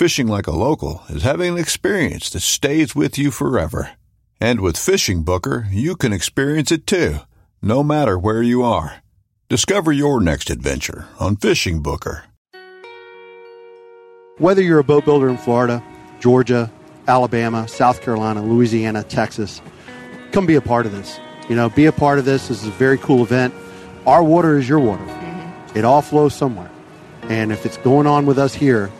Fishing like a local is having an experience that stays with you forever. And with Fishing Booker, you can experience it too, no matter where you are. Discover your next adventure on Fishing Booker. Whether you're a boat builder in Florida, Georgia, Alabama, South Carolina, Louisiana, Texas, come be a part of this. You know, be a part of this. This is a very cool event. Our water is your water. Mm-hmm. It all flows somewhere. And if it's going on with us here,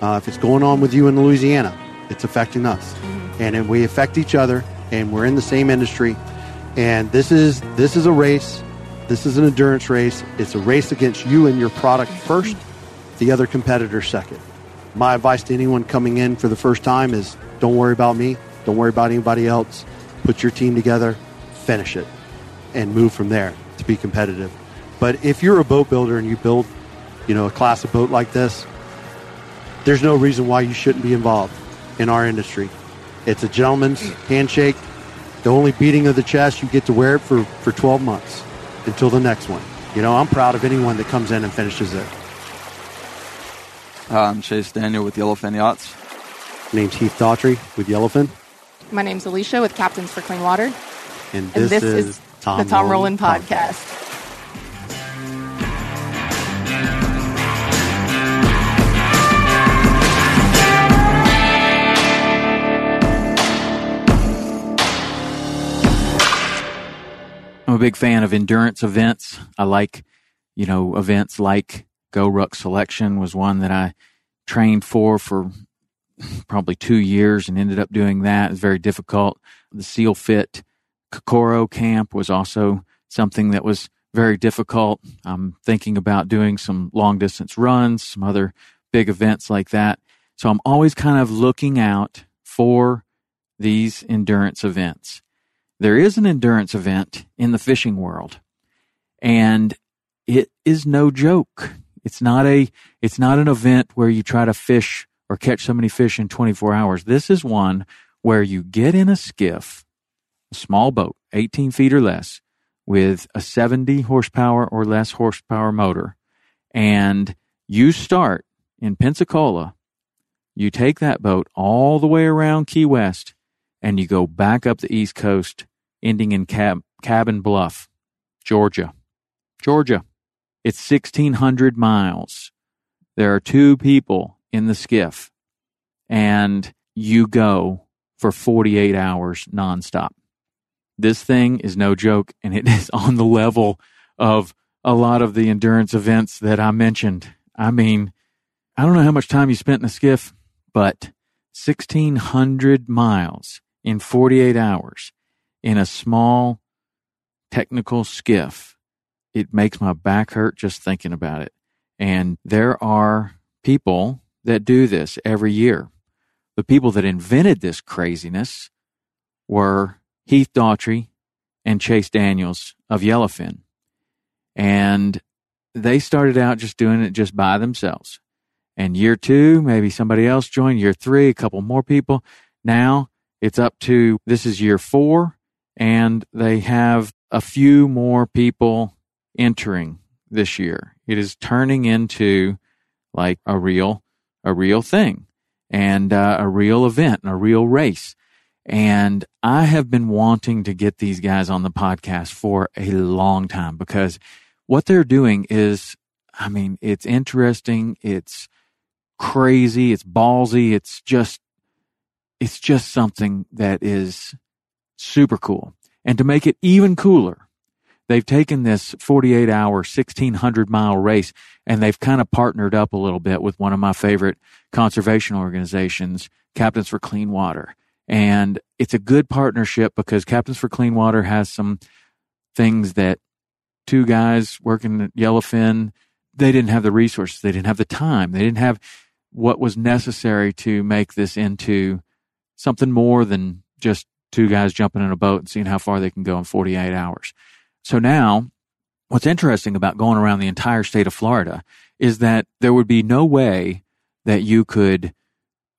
uh, if it's going on with you in Louisiana, it's affecting us. And then we affect each other, and we're in the same industry. And this is this is a race. This is an endurance race. It's a race against you and your product first, the other competitor second. My advice to anyone coming in for the first time is don't worry about me. Don't worry about anybody else. Put your team together, finish it, and move from there to be competitive. But if you're a boat builder and you build, you know, a class of boat like this, there's no reason why you shouldn't be involved in our industry. It's a gentleman's handshake. The only beating of the chest, you get to wear it for, for 12 months until the next one. You know, I'm proud of anyone that comes in and finishes it. Hi, I'm Chase Daniel with Yellowfin Yachts. My Name's Heath Daughtry with Yellowfin. My name's Alicia with Captains for Clean Water. And And this, this, is, is, Tom the Tom Rowland Rowland podcast. I'm a big fan of endurance events. I like, you know, events like GORUCK Selection was one that I trained for for probably two years and ended up doing that. It was very difficult. The SEALFIT Kokoro camp was also something that was very difficult. I'm thinking about doing some long distance runs, some other big events like that. So I'm always kind of looking out for these endurance events there is an endurance event in the fishing world and it is no joke. It's not a it's not an event where you try to fish or catch so many fish in 24 hours. This is one where you get in a skiff a small boat 18 feet or less with a 70 horsepower or less horsepower motor and you start in pensacola. You take that boat all the way around key west and you go back up the east coast ending in Cab- Cabin Bluff, Georgia. Georgia. It's 1,600 miles. There are two people in the skiff, and you go for 48 hours nonstop. This thing is no joke, and it is on the level of a lot of the endurance events that I mentioned. I mean, I don't know how much time you spent in the skiff, but 1,600 miles in 48 hours in a small technical skiff, it makes my back hurt just thinking about it. And there are people that do this every year. The people that invented this craziness were Heath Daughtry and Chase Daniels of Yellowfin. And they started out just doing it just by themselves. And year two, maybe somebody else joined. Year three, a couple more people. Now it's up to this is year four and they have a few more people entering this year. It is turning into like a real, a real thing and uh, a real event and a real race. And I have been wanting to get these guys on the podcast for a long time because what they're doing is, I mean, it's interesting. It's crazy. It's ballsy. It's just, it's just something that is super cool. And to make it even cooler, they've taken this 48 hour, 1600 mile race and they've kind of partnered up a little bit with one of my favorite conservation organizations, Captains for Clean Water. And it's a good partnership because Captains for Clean Water has some things that two guys working at Yellowfin, they didn't have the resources. They didn't have the time. They didn't have what was necessary to make this into something more than just two guys jumping in a boat and seeing how far they can go in 48 hours. So now, what's interesting about going around the entire state of Florida is that there would be no way that you could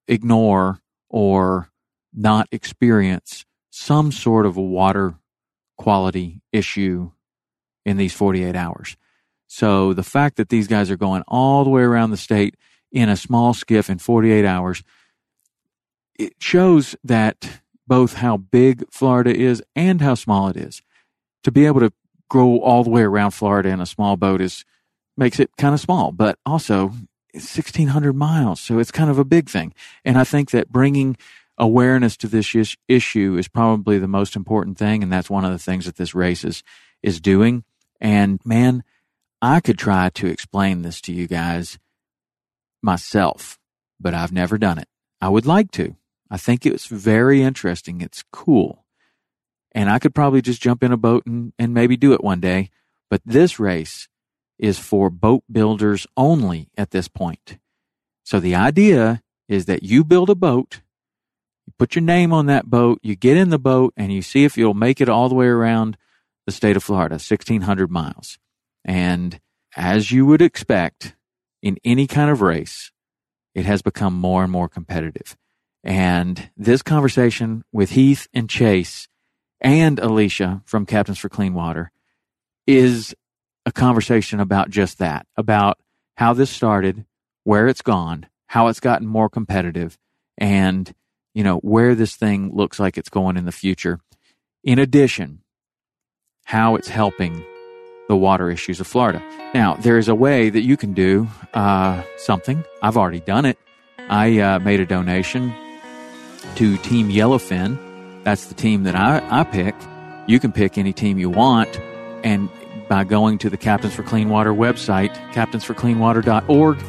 ignore or not experience some sort of a water quality issue in these 48 hours. So the fact that these guys are going all the way around the state in a small skiff in 48 hours, it shows that both how big Florida is and how small it is to be able to go all the way around Florida in a small boat is makes it kind of small, but also it's 1600 miles. So it's kind of a big thing. And I think that bringing awareness to this is- issue is probably the most important thing. And that's one of the things that this race is, is doing. And man, I could try to explain this to you guys myself, but I've never done it. I would like to. I think it's very interesting. It's cool and I could probably just jump in a boat and, and maybe do it one day. But this race is for boat builders only at this point. So the idea is that you build a boat, you put your name on that boat, you get in the boat, and you see if you'll make it all the way around the state of Florida, 1600 miles. And as you would expect in any kind of race, it has become more and more competitive. And this conversation with Heath and Chase and Alicia from Captains for Clean Water is a conversation about just that, about how this started, where it's gone, how it's gotten more competitive, and, you know, where this thing looks like it's going in the future. In addition, how it's helping the water issues of Florida. Now, there is a way that you can do uh, something. I've already done it. I uh, made a donation to Team Yellowfin that's the team that I, I pick. You can pick any team you want. And by going to the Captains for Clean Water website, captainsforcleanwater.org,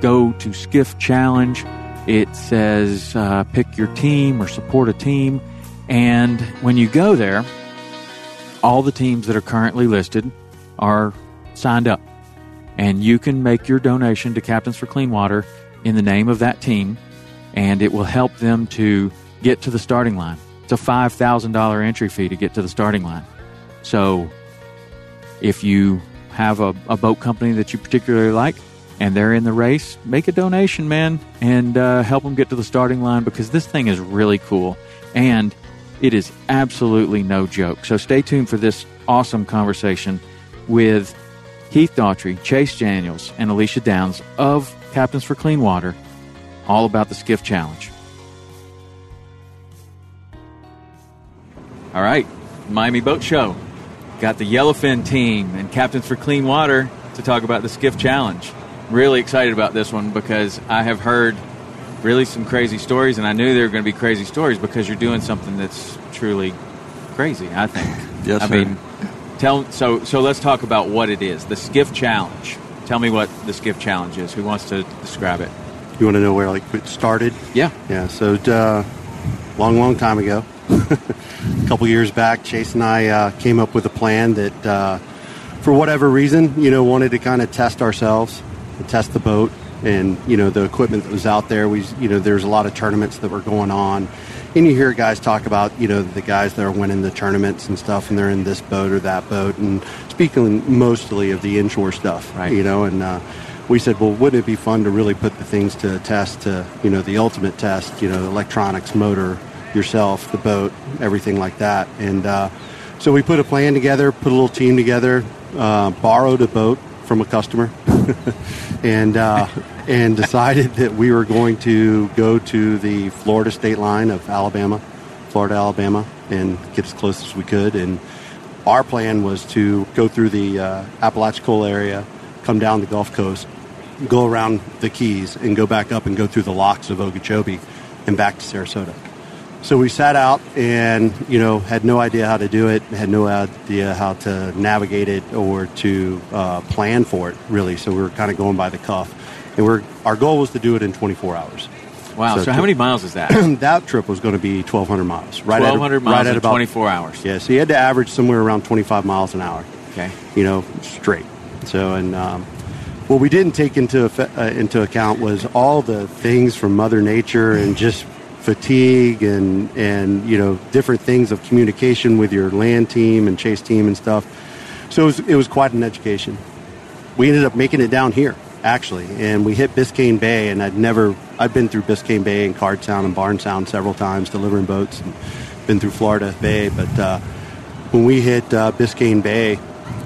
go to Skiff Challenge. It says uh, pick your team or support a team. And when you go there, all the teams that are currently listed are signed up. And you can make your donation to Captains for Clean Water in the name of that team, and it will help them to get to the starting line. It's a $5,000 entry fee to get to the starting line. So if you have a, a, boat company that you particularly like and they're in the race, make a donation, man, and uh, help them get to the starting line because this thing is really cool and it is absolutely no joke. So stay tuned for this awesome conversation with Heath Daughtry, Chase Daniels, and Alicia Downs of Captains for Clean Water, all about the Skiff Challenge. All right, Miami Boat Show. Got the Yellowfin team and Captains for Clean Water to talk about the Skiff Challenge. Really excited about this one because I have heard really some crazy stories, and I knew there were going to be crazy stories because you're doing something that's truly crazy. I think. yes, I sir. mean, tell so so. Let's talk about what it is. The Skiff Challenge. Tell me what the Skiff Challenge is. Who wants to describe it? You want to know where like it started? Yeah. Yeah. So, uh, long, long time ago, a couple years back, Chase and I uh, came up with a plan that, uh, for whatever reason, you know, wanted to kind of test ourselves, test the boat, and you know the equipment that was out there. We, you know, there's a lot of tournaments that were going on, and you hear guys talk about, you know, the guys that are winning the tournaments and stuff, and they're in this boat or that boat, and speaking mostly of the inshore stuff, Right. You know, and. We said, well, wouldn't it be fun to really put the things to test to, you know, the ultimate test, you know, electronics, motor, yourself, the boat, everything like that. And uh, so we put a plan together, put a little team together, uh, borrowed a boat from a customer, and uh, and decided that we were going to go to the Florida state line of Alabama, Florida, Alabama, and get as close as we could. And our plan was to go through the uh, Apalachicola area, come down the Gulf Coast, go around the Keys, and go back up and go through the locks of Okeechobee and back to Sarasota. So we sat out and, you know, had no idea how to do it, had no idea how to navigate it or to uh, plan for it, really. So we were kind of going by the cuff. And we're, our goal was to do it in 24 hours. Wow. So, So how many miles is that? that trip was going to be 1,200 miles. Right at- 1,200 miles right at in about 24 hours. Yeah, so you had to average somewhere around 25 miles an hour Okay. you know, straight. So, and um, what we didn't take into uh, into account was all the things from Mother Nature and just fatigue and and you know different things of communication with your land team and chase team and stuff. So it was, it was quite an education. We ended up making it down here actually, and we hit Biscayne Bay, and I'd never I've been through Biscayne Bay and Card Sound and Barn Sound several times delivering boats, and been through Florida Bay, but. Uh, when we hit uh, Biscayne Bay,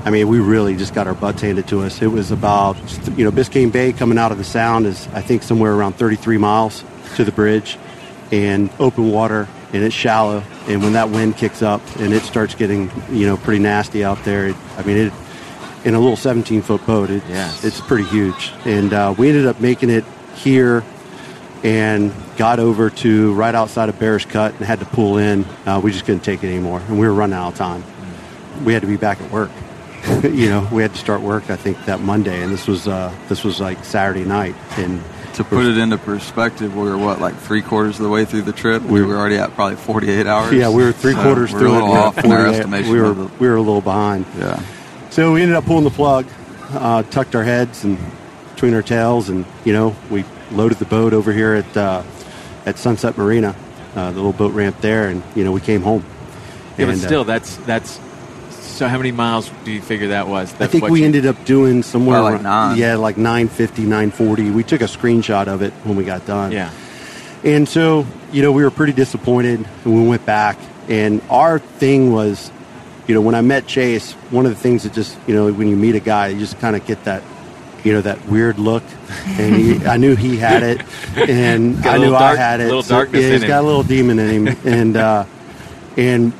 I mean, we really just got our butts handed to us. It was about, you know, Biscayne Bay coming out of the sound is, I think, somewhere around 33 miles to the bridge and open water and it's shallow. And when that wind kicks up and it starts getting, you know, pretty nasty out there, it, I mean, it, in a little 17 foot boat, it's, Yes. it's pretty huge. And uh, we ended up making it here and got over to right outside of Bears Cut and had to pull in. Uh, we just couldn't take it anymore, and we were running out of time. We had to be back at work. you know, we had to start work. I think that Monday, and this was uh, this was like Saturday night, and To put it into perspective, we were what, like three quarters of the way through the trip. We were already at probably 48 hours. yeah, we were three So quarters we're through a little it. off in our estimation. We were the, we were a little behind. yeah. So we ended up pulling the plug, uh, tucked our heads and between our tails, and you know we loaded the boat over here at uh, at Sunset Marina, uh, the little boat ramp there, and you know we came home. Yeah, but And, uh, still, that's that's. So how many miles do you figure that was? I think we you- ended up doing somewhere Probably like around- nine. yeah, like 950, 940. We took a screenshot of it when we got done. Yeah. And so, you know, we were pretty disappointed and we went back. And our thing was, you know, when I met Chase, one of the things that just, you know, when you meet a guy, you just kind of get that, you know, that weird look. And he, I knew he had it. And I knew little I had it. little So, darkness yeah, in he's him. got a little demon in him. and, uh, and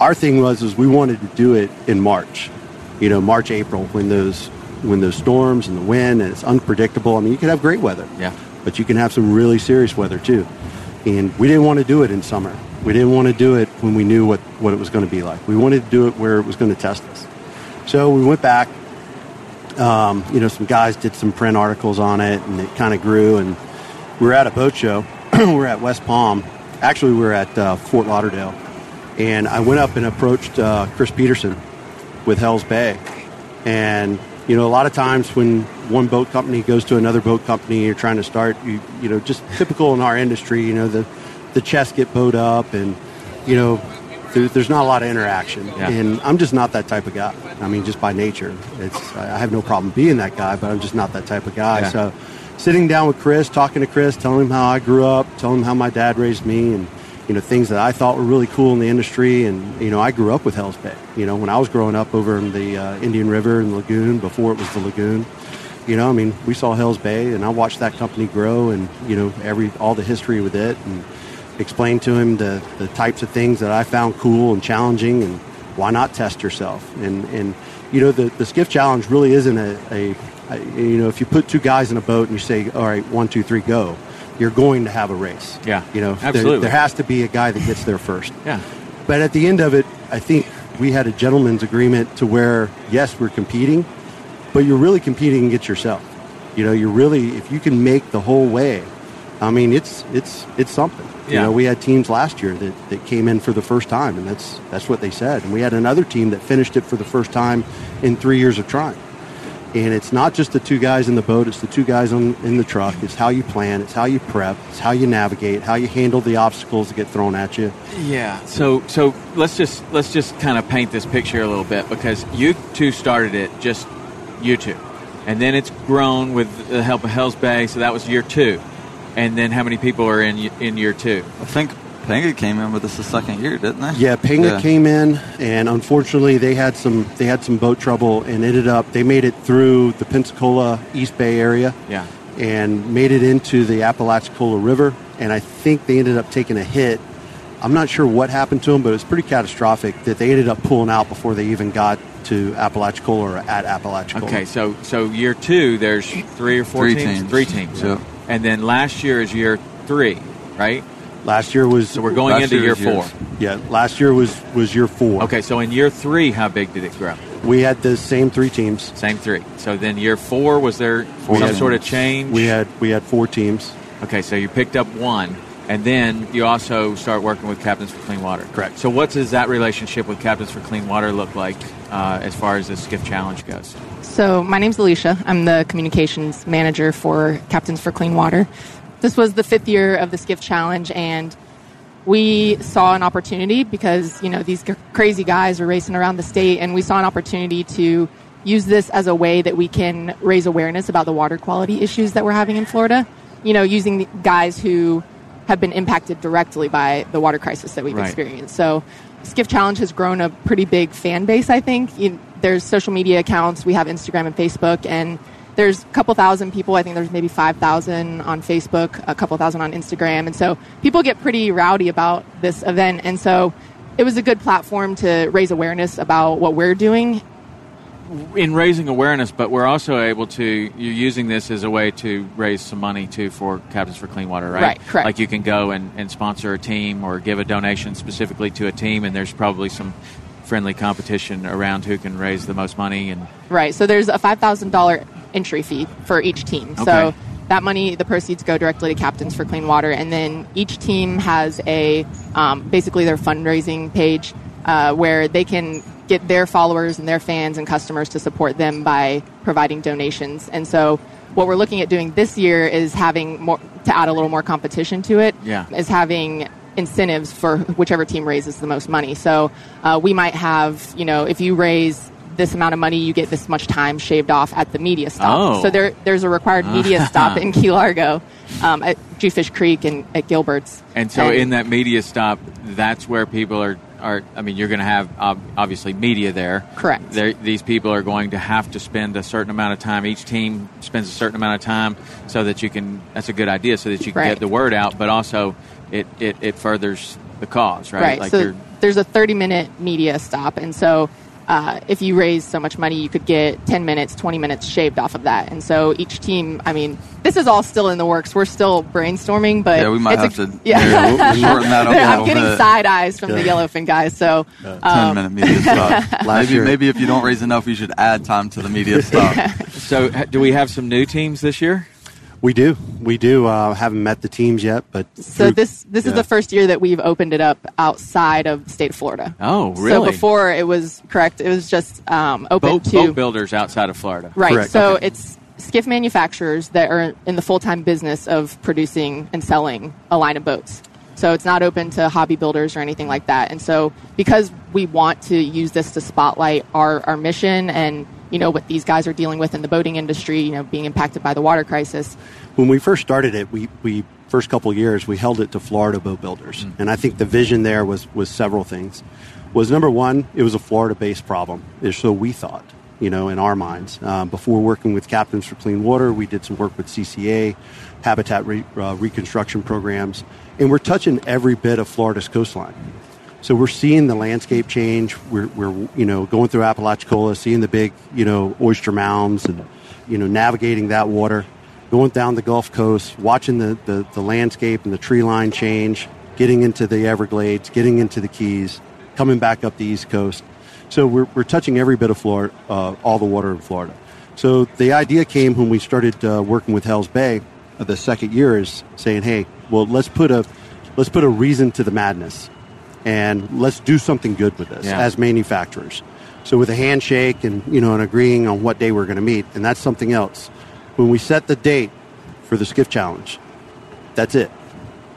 our thing was, is we wanted to do it in March, you know, March, April, when those, when those storms and the wind and it's unpredictable. I mean, you could have great weather Yeah. but you can have some really serious weather too. And we didn't want to do it in summer. We didn't want to do it when we knew what, what it was going to be like. We wanted to do it where it was going to test us. So we went back. Um, you know, some guys did some print articles on it, and it kind of grew. And we were at a boat show. we were at West Palm. Actually, we were at uh, Fort Lauderdale. And I went up and approached uh, Chris Peterson with Hell's Bay. And, you know, a lot of times when one boat company goes to another boat company, you're trying to start, you, you know, just typical in our industry, you know, the, the chests get bowed up and, you know, there, there's not a lot of interaction. Yeah. And I'm just not that type of guy. I mean, just by nature. It's, I have no problem being that guy, but I'm just not that type of guy. Yeah. So sitting down with Chris, talking to Chris, telling him how I grew up, telling him how my dad raised me and, you know, things that I thought were really cool in the industry. And, you know, I grew up with Hell's Bay. You know, when I was growing up over in the uh, Indian River and Lagoon, before it was the Lagoon, you know, I mean, we saw Hell's Bay and I watched that company grow and, you know, every, all the history with it and explained to him the, the types of things that I found cool and challenging and why not test yourself. And, and you know, the, the skiff challenge really isn't a, a, a, you know, if you put two guys in a boat and you say, all right, one, two, three, go, you're going to have a race. Yeah, You know, there- absolutely. there has to be a guy that gets there first. Yeah. But at the end of it, I think we had a gentleman's agreement to where, yes, we're competing, but you're really competing against yourself. You know, you're really, if you can make the whole way, I mean, it's it's it's something. Yeah. You know, we had teams last year that, that came in for the first time, and that's that's what they said. And we had another team that finished it for the first time in three years of trying. And it's not just the two guys in the boat; it's the two guys on, in the truck. It's how you plan, it's how you prep, it's how you navigate, how you handle the obstacles that get thrown at you. Yeah. So so let's just let's just kind of paint this picture a little bit because you two started it just you two, and then it's grown with the help of Hell's Bay. So that was year two, and then how many people are in in year two? I think Panga came in with us the second year, didn't they? Yeah, Panga came in, and unfortunately, they had some they had some boat trouble, and ended up they made it through the Pensacola East Bay area. Yeah. And made it into the Apalachicola River, and I think they ended up taking a hit. I'm not sure what happened to them, but it was pretty catastrophic that they ended up pulling out before they even got to Apalachicola or at Apalachicola. Okay, so so year two, there's three or four Three teams? teams. Three teams. Yep. And then last year is year three, right? Last year was So we're going into year year was yours. four. yeah. Last year was was year four. Okay, so in year three, how big did it grow? we had the same three teams. Same three. So then year four, was there Four some teams. sort of change? We had we had four teams. Okay, so you picked up one, and then you also start working with Captains for Clean Water. Correct. So what does that relationship with Captains for Clean Water look like uh, as far as the Skiff Challenge goes? So, my name's Alicia. I'm the communications manager for Captains for Clean Water. This was the fifth year of the Skiff Challenge, and we saw an opportunity because, you know, these c- crazy guys are racing around the state, and we saw an opportunity to use this as a way that we can raise awareness about the water quality issues that we're having in Florida. You know, using the guys who have been impacted directly by the water crisis that we've Right. experienced. So, Skiff Challenge has grown a pretty big fan base, I think. You, there's social media accounts. We have Instagram and Facebook, and there's a couple thousand people. I think there's maybe 5,000 on Facebook, a couple thousand on Instagram. And so people get pretty rowdy about this event. And so it was a good platform to raise awareness about what we're doing. in raising awareness, but we're also able to you're using this as a way to raise some money too for Captains for Clean Water, right? Right, correct. Like you can go and, and sponsor a team or give a donation specifically to a team, and there's probably some friendly competition around who can raise the most money. And Right. So there's a $5,000 entry fee for each team. Okay. So that money, the proceeds go directly to Captains for Clean Water. And then each team has a um, basically their fundraising page uh, where they can get their followers and their fans and customers to support them by providing donations. And so what we're looking at doing this year is having more to add a little more competition to it. Yeah. Is having incentives for whichever team raises the most money. So uh, we might have, you know, if you raise this amount of money, you get this much time shaved off at the media stop. Oh. So there, there's a required media stop in Key Largo um, at Jewfish Creek and at Gilbert's. and so in that media stop, that's where people are. Are, I mean, you're going to have ob- obviously media there. Correct. There, these people are going to have to spend a certain amount of time. Each team spends a certain amount of time, so that you can. That's a good idea, so that you can Right. get the word out, but also it, it, it furthers the cause, right? Right. Like so there's a 30 minute media stop, and so uh, if you raise so much money, you could get 10 minutes, 20 minutes shaved off of that. And so each team, I mean, this is all still in the works. We're still brainstorming, but Yeah, we might it's have a- to Yeah. yeah, we'll shorten that up a I'm little getting bit. side eyes from the yellowfin guys. So Ten um, minute media stop. Maybe year- maybe if you don't raise enough, you should add time to the media stop. so, do we have some new teams this year? We do, we do. Uh, haven't met the teams yet, but So through- this this is the first year that we've opened it up outside of the state of Florida. Oh, really? So before it was correct. It was just um, open boat, to boat builders outside of Florida. right. Correct. So Okay. it's skiff manufacturers that are in the full time business of producing and selling a line of boats. So it's not open to hobby builders or anything like that. And so because we want to use this to spotlight our, our mission and you know what these guys are dealing with in the boating industry, you know, being impacted by the water crisis. when we first started it, we, we first couple of years we held it to Florida boat builders, and I think the vision there was was several things. Was number one, it was a Florida-based problem, is so we thought, you know, in our minds. Um, before working with Captains for Clean Water, we did some work with CCA, Habitat re, uh, reconstruction programs, and we're touching every bit of Florida's coastline. So we're seeing the landscape change. We're, we're you know going through Apalachicola, seeing the big you know oyster mounds, and you know navigating that water, going down the Gulf Coast, watching the, the, the landscape and the tree line change, getting into the Everglades, getting into the Keys, coming back up the East Coast. So we're, we're touching every bit of Florida, uh, all the water in Florida. So the idea came when we started uh, working with Hell's Bay. Uh, The second year is saying, hey, well let's put a let's put a reason to the madness and let's do something good with this Yeah. as manufacturers. So with a handshake and you know and agreeing on what day we're going to meet, and that's something else. When we set the date for the skiff challenge, that's it.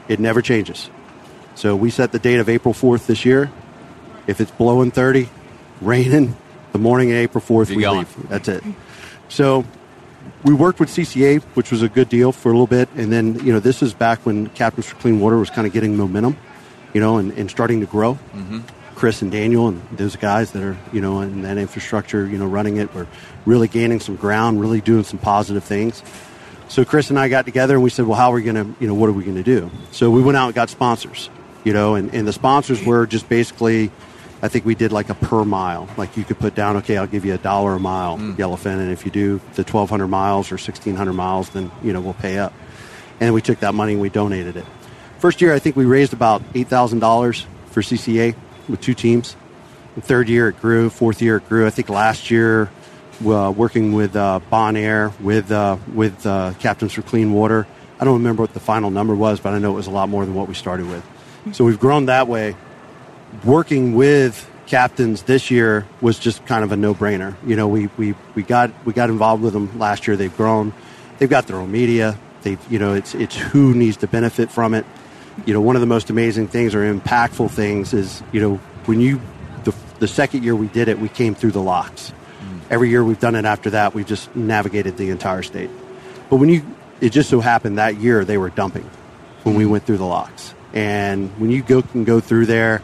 It never changes. So we set the date of April fourth this year. If it's blowing thirty, raining, the morning of April fourth You're we going. leave. That's it. So we worked with CCA, which was a good deal for a little bit, and then you know this is back when Captains for Clean Water was kind of getting momentum. you know, and, and starting to grow. Mm-hmm. Chris and Daniel and those guys that are, you know, in that infrastructure, you know, running it, were really gaining some ground, really doing some positive things. So Chris and I got together and we said, well, how are we going to, you know, what are we going to do? So we went out and got sponsors, you know, and, and the sponsors were just basically, I think we did like a per mile. Like you could put down, okay, I'll give you a dollar a mile, mm. Yellowfin, and if you do the 1,200 miles or 1,600 miles, then, you know, we'll pay up. And we took that money and we donated it. First year, I think we raised about $8,000 for CCA with two teams. The third year, it grew. Fourth year, it grew. I think last year, uh, working with uh, Bonaire, with uh, with uh, Captains for Clean Water. I don't remember what the final number was, but I know it was a lot more than what we started with. So we've grown that way. Working with captains this year was just kind of a no-brainer. You know, we, we, we got we got involved with them last year. They've grown. They've got their own media. They you know it's it's who needs to benefit from it. You know, one of the most amazing things or impactful things is you know when you the, the second year we did it, we came through the locks every year we've done it after that, we've just navigated the entire state. But when you, it just so happened that year they were dumping when we went through the locks. And when you go can go through there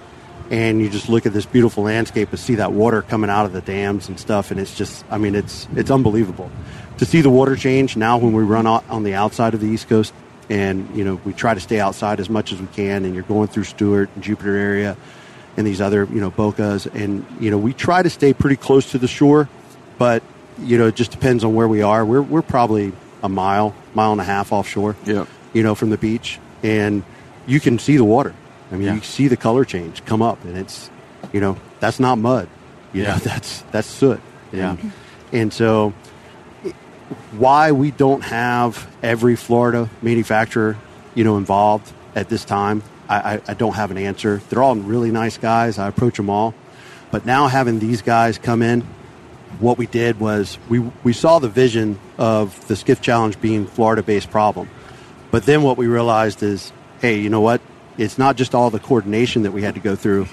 and you just look at this beautiful landscape and see that water coming out of the dams and stuff, and it's just, I mean, it's it's unbelievable to see the water change now when we run on the outside of the East Coast, and you know we try to stay outside as much as we can, and you're going through Stuart and Jupiter area, and these other you know Bocas, and you know we try to stay pretty close to the shore but you know, it just depends on where we are. We're we're probably a mile, mile and a half offshore. Yeah. You know, from the beach, and you can see the water. I mean, yeah. you see the color change come up, and it's, you know, that's not mud. You yeah. know, that's that's soot. Yeah. And, and so, why we don't have every Florida manufacturer, you know, involved at this time, I, I, I don't have an answer. They're all really nice guys. I approach them all, but now having these guys come in what we did was we, we saw the vision of the skiff challenge being Florida based problem. But then what we realized is, hey, you know what? It's not just all the coordination that we had to go through.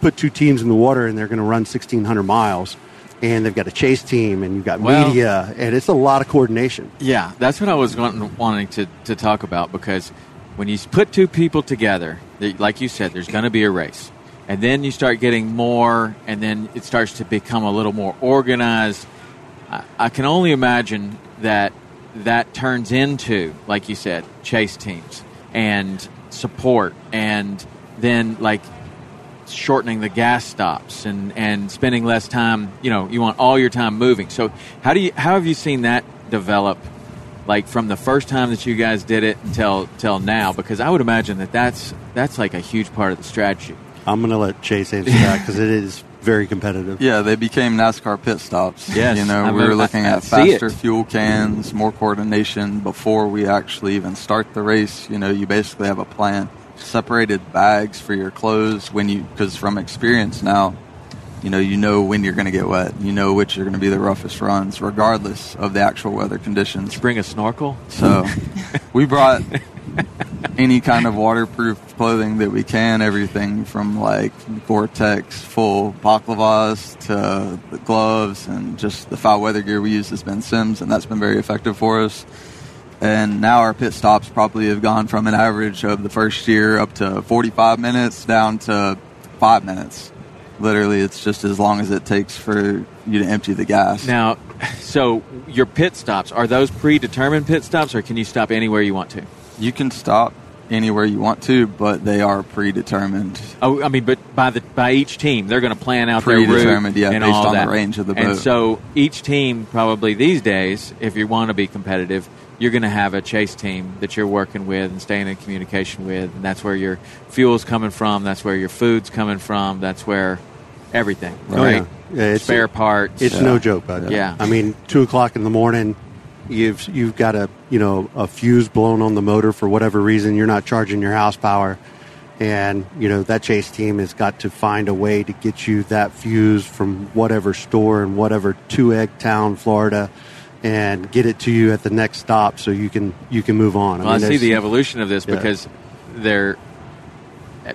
Put two teams in the water and they're going to run 1,600 miles. And they've got a chase team and you've got well, media, and it's a lot of coordination. Yeah, that's what I was wanting, wanting to, to talk about because when you put two people together, like you said, there's going to be a race and then you start getting more, and then it starts to become a little more organized. I, I can only imagine that that turns into, like you said, chase teams and support, and then like shortening the gas stops and, and spending less time. You know, you want all your time moving. So how do you how have you seen that develop? Like from the first time that you guys did it until till now, because I would imagine that that's that's like a huge part of the strategy. I'm going to let Chase answer that because it is very competitive. Yeah, they became NASCAR pit stops. Yes, you know, I we were looking I, at faster fuel cans, more coordination before we actually even start the race. You know, you basically have a plan. Separated bags for your clothes when you, because from experience now, you know, you know when you're going to get wet. You know which are going to be the roughest runs, regardless of the actual weather conditions. Did you bring a snorkel? So, we brought any kind of waterproof clothing that we can. Everything from like Gore-Tex full baklavas to gloves and just the foul weather gear we use has been Simms, and that's been very effective for us. And now our pit stops probably have gone from an average of the first year up to 45 minutes down to five minutes. Literally, it's just as long as it takes for you to empty the gas. Now, so your pit stops are those predetermined pit stops, or can you stop anywhere you want to? You can stop anywhere you want to, but they are predetermined. Oh, I mean, but by the by each team, they're going to plan out their route yeah, and based all on that. the range of the boat. And so each team, probably these days, if you want to be competitive, you're going to have a chase team that you're working with and staying in communication with, and that's where your fuel's coming from. That's where your food's coming from. That's where everything, right? Oh, yeah. yeah it's Spare parts. It's yeah. no joke, bud. Yeah. I mean, two o'clock in the morning you've you've got a you know a fuse blown on the motor for whatever reason you're not charging your house power and you know that chase team has got to find a way to get you that fuse from whatever store in whatever two egg town florida and get it to you at the next stop so you can you can move on well, i, mean, I see the evolution of this yeah. because there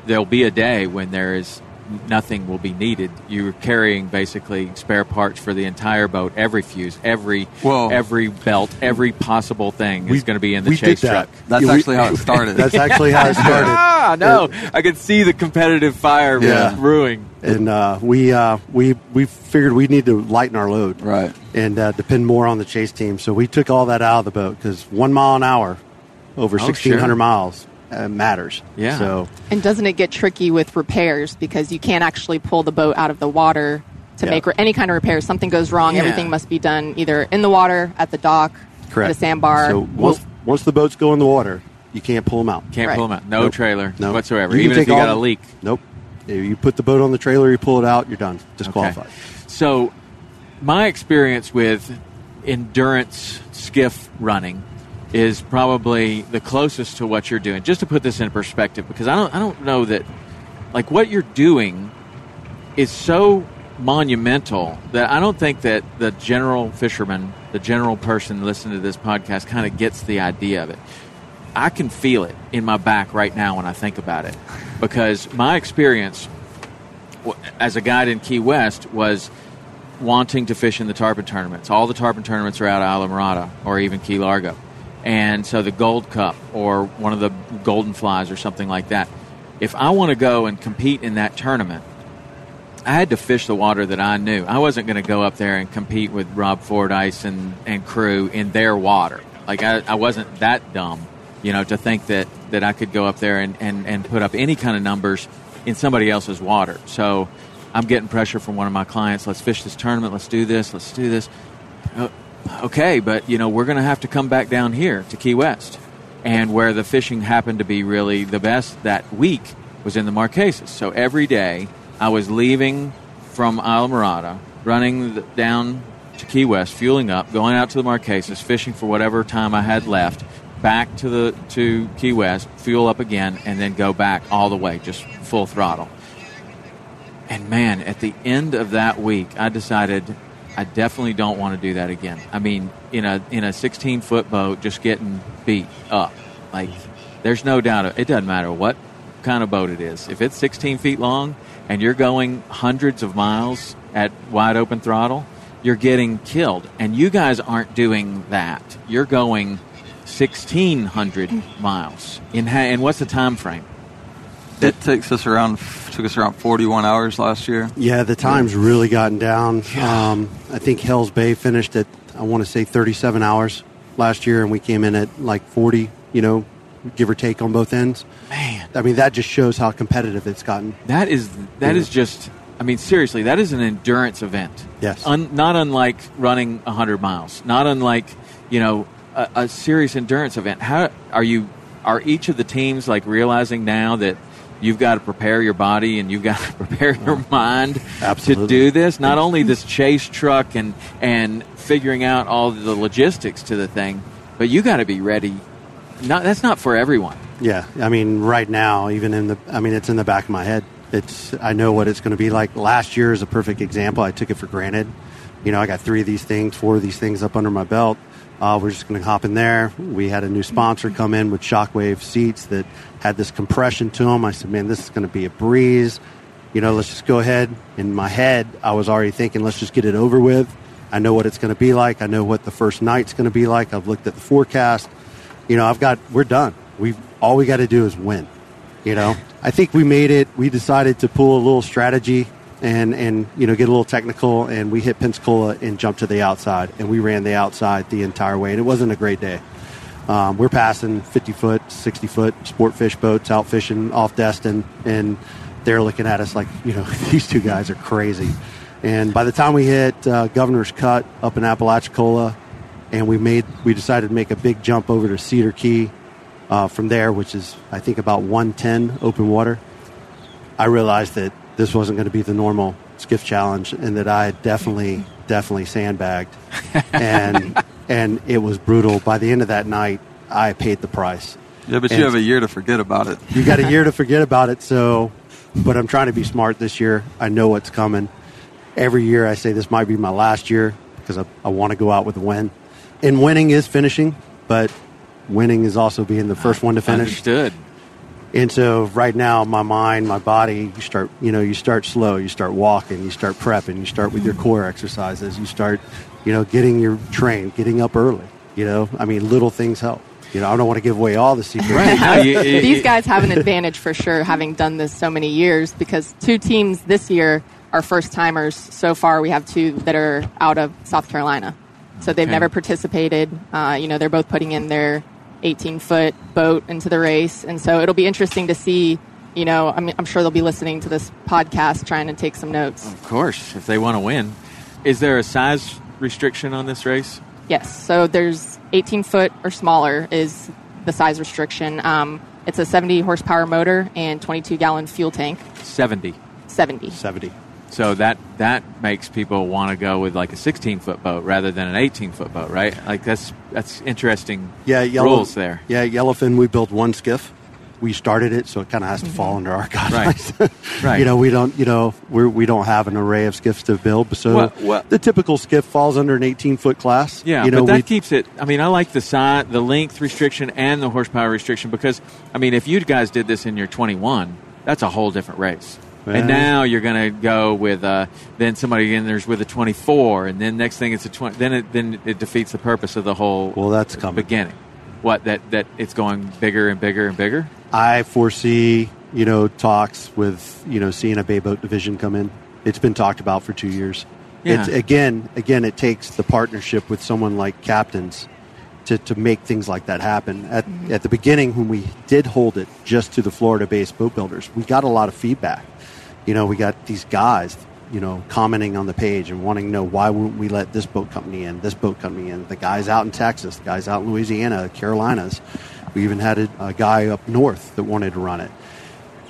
there'll be a day when there is nothing will be needed. You're carrying basically spare parts for the entire boat, every fuse, every Well- every belt, every possible thing We- is going to be in the we did chase that. truck. That's Yeah, we- actually how it started. That's actually how it started. Ah, no! I could see the competitive fire Yeah. brewing. and uh, we uh, we we figured we need to lighten our load, Right. and uh, depend more on the chase team. So we took all that out of the boat because one mile an hour over Oh, sixteen hundred sure. miles uh, matters. Yeah. So And doesn't it get tricky with repairs because you can't actually pull the boat out of the water to Yeah. make re- any kind of repairs? Something goes wrong, Yeah. everything must be done either in the water, at the dock, correct. at a sandbar. So once once the boats go in the water, you can't pull them out. Can't Right. pull them out. No Nope. trailer No. whatsoever. You can Even if you got a leak. Nope. You put the boat on the trailer, you pull it out, you're done. Disqualified. Okay. So, my experience with endurance skiff running is probably the closest to what you're doing. Just to put this in perspective, because I don't, I don't know that, like what you're doing, is so monumental that I don't think that the general fisherman, the general person listening to this podcast, kind of gets the idea of it. I can feel it in my back right now when I think about it, because my experience as a guide in Key West was wanting to fish in the tarpon tournaments. All the tarpon tournaments are out of Islamorada or even Key Largo. And so the Gold Cup or one of the Golden Flies or something like that. If I want to go and compete in that tournament, I had to fish the water that I knew. I wasn't going to go up there and compete with Rob Fordyce and, and crew in their water. Like, I, I wasn't that dumb, you know, to think that, that I could go up there and, and, and put up any kind of numbers in somebody else's water. So I'm getting pressure from one of my clients. Let's fish this tournament. Let's do this. Let's do this. Uh, Okay, but, you know, we're going to have to come back down here to Key West. And where the fishing happened to be really the best that week was in the Marquesas. So every day I was leaving from Islamorada, running down to Key West, fueling up, going out to the Marquesas, fishing for whatever time I had left, back to the to Key West, fuel up again, and then go back all the way, just full throttle. And man, at the end of that week, I decided I definitely don't want to do that again. I mean, in a in a 16 foot boat, just getting beat up. Like, there's no doubt. It doesn't matter what kind of boat it is. If it's 16 feet long and you're going hundreds of miles at wide open throttle, you're getting killed. And you guys aren't doing that. You're going 1,600 miles. In ha- and what's the time frame? It takes us around took us around 41 hours last year. Yeah, the time's really gotten down. Um, I think Hell's Bay finished at I want to say 37 hours last year, and we came in at like 40. You know, give or take on both ends. Man, I mean, that just shows how competitive it's gotten. That is that Yeah. is just. I mean, seriously, that is an endurance event. Yes. Un, not unlike running hundred miles. Not unlike you know a, a serious endurance event. How are you? Are each of the teams like realizing now that you've got to prepare your body and you've got to prepare your mind Absolutely. to do this? Not only this chase truck and and figuring out all the logistics to the thing, but you got to be ready. Not that's not for everyone. Yeah, I mean, right now, even in the, I mean, it's in the back of my head. It's, I know what it's going to be like. Last year is a perfect example. I took it for granted. You know, I got three of these things, four of these things up under my belt. Uh, we're just going to hop in there. We had a new sponsor come in with Shockwave seats that had this compression to them. I said, man, this is going to be a breeze. You know, let's just go ahead. In my head, I was already thinking, let's just get it over with. I know what it's going to be like. I know what the first night's going to be like. I've looked at the forecast you know, I've got, we're done. We've, all we got to do is win. You know, I think we made it. We decided to pull a little strategy and and you know get a little technical, and we hit Pensacola and jumped to the outside, and we ran the outside the entire way, and it wasn't a great day. Um, we're passing 50 foot, 60 foot sport fish boats out fishing off Destin, and they're looking at us like, you know, these two guys are crazy. And by the time we hit uh, Governor's Cut up in Apalachicola, and we made we decided to make a big jump over to Cedar Key uh, from there, which is I think about 110 open water. I realized that this wasn't going to be the normal skiff challenge, and that I definitely definitely sandbagged, and and it was brutal. By the end of that night, I paid the price. Yeah, but And- you have a year to forget about it. You got a year to forget about it. So, but I'm trying to be smart this year. I know what's coming. Every year I say this might be my last year because I, I want to go out with a win. And winning is finishing, but winning is also being the ah, first one to finish. Understood. And so right now, my mind, my body, you start, you know, you start slow, you start walking, you start prepping, you start with your core exercises, you start, you know, getting your train, getting up early. You know, I mean, little things help. You know, I don't want to give away all the secrets. Right. No, you- you- These guys have an advantage for sure, having done this so many years, because two teams this year are first timers. So far, we have two that are out of South Carolina. So they've Okay. never participated. Uh, you know, they're both putting in their 18 foot boat into the race. And so it'll be interesting to see. You know, I mean, I'm sure they'll be listening to this podcast trying to take some notes. Of course, if they want to win. Is there a size restriction on this race? Yes. So there's 18 foot or smaller is the size restriction. Um, it's a 70 horsepower motor and 22 gallon fuel tank. 70. 70. 70. So that that makes people want to go with like a 16 foot boat rather than an 18 foot boat, right? Like that's that's interesting Yeah, yellow, rules there. Yeah, Yellowfin, we built one skiff. We started it, so it kind of has to fall mm-hmm. under our guidelines. Right. You know, we don't, you know, we're, we don't have an array of skiffs to build. So Well- well- the typical skiff falls under an 18 foot class. Yeah, you know, but that we, keeps it. I mean, I like the size, the length restriction, and the horsepower restriction because I mean, if you guys did this in your 21, that's a whole different race. Yeah. And now you're going to go with uh, then somebody in there's with a 24, and then next thing it's a 20. Then it then it defeats the purpose of the whole Well, that's coming. beginning. What that that it's going bigger and bigger and bigger. I foresee, you know, talks with, you know, seeing a Bay Boat division come in. It's been talked about for two years. Yeah. It's, again, again, it takes the partnership with someone like captains to, to make things like that happen. At, at the beginning, when we did hold it just to the Florida-based boat builders, we got a lot of feedback. You know, we got these guys, you know, commenting on the page and wanting to know why wouldn't we let this boat company in, this boat company in, the guys out in Texas, the guys out in Louisiana, Carolinas. We even had a, a guy up north that wanted to run it.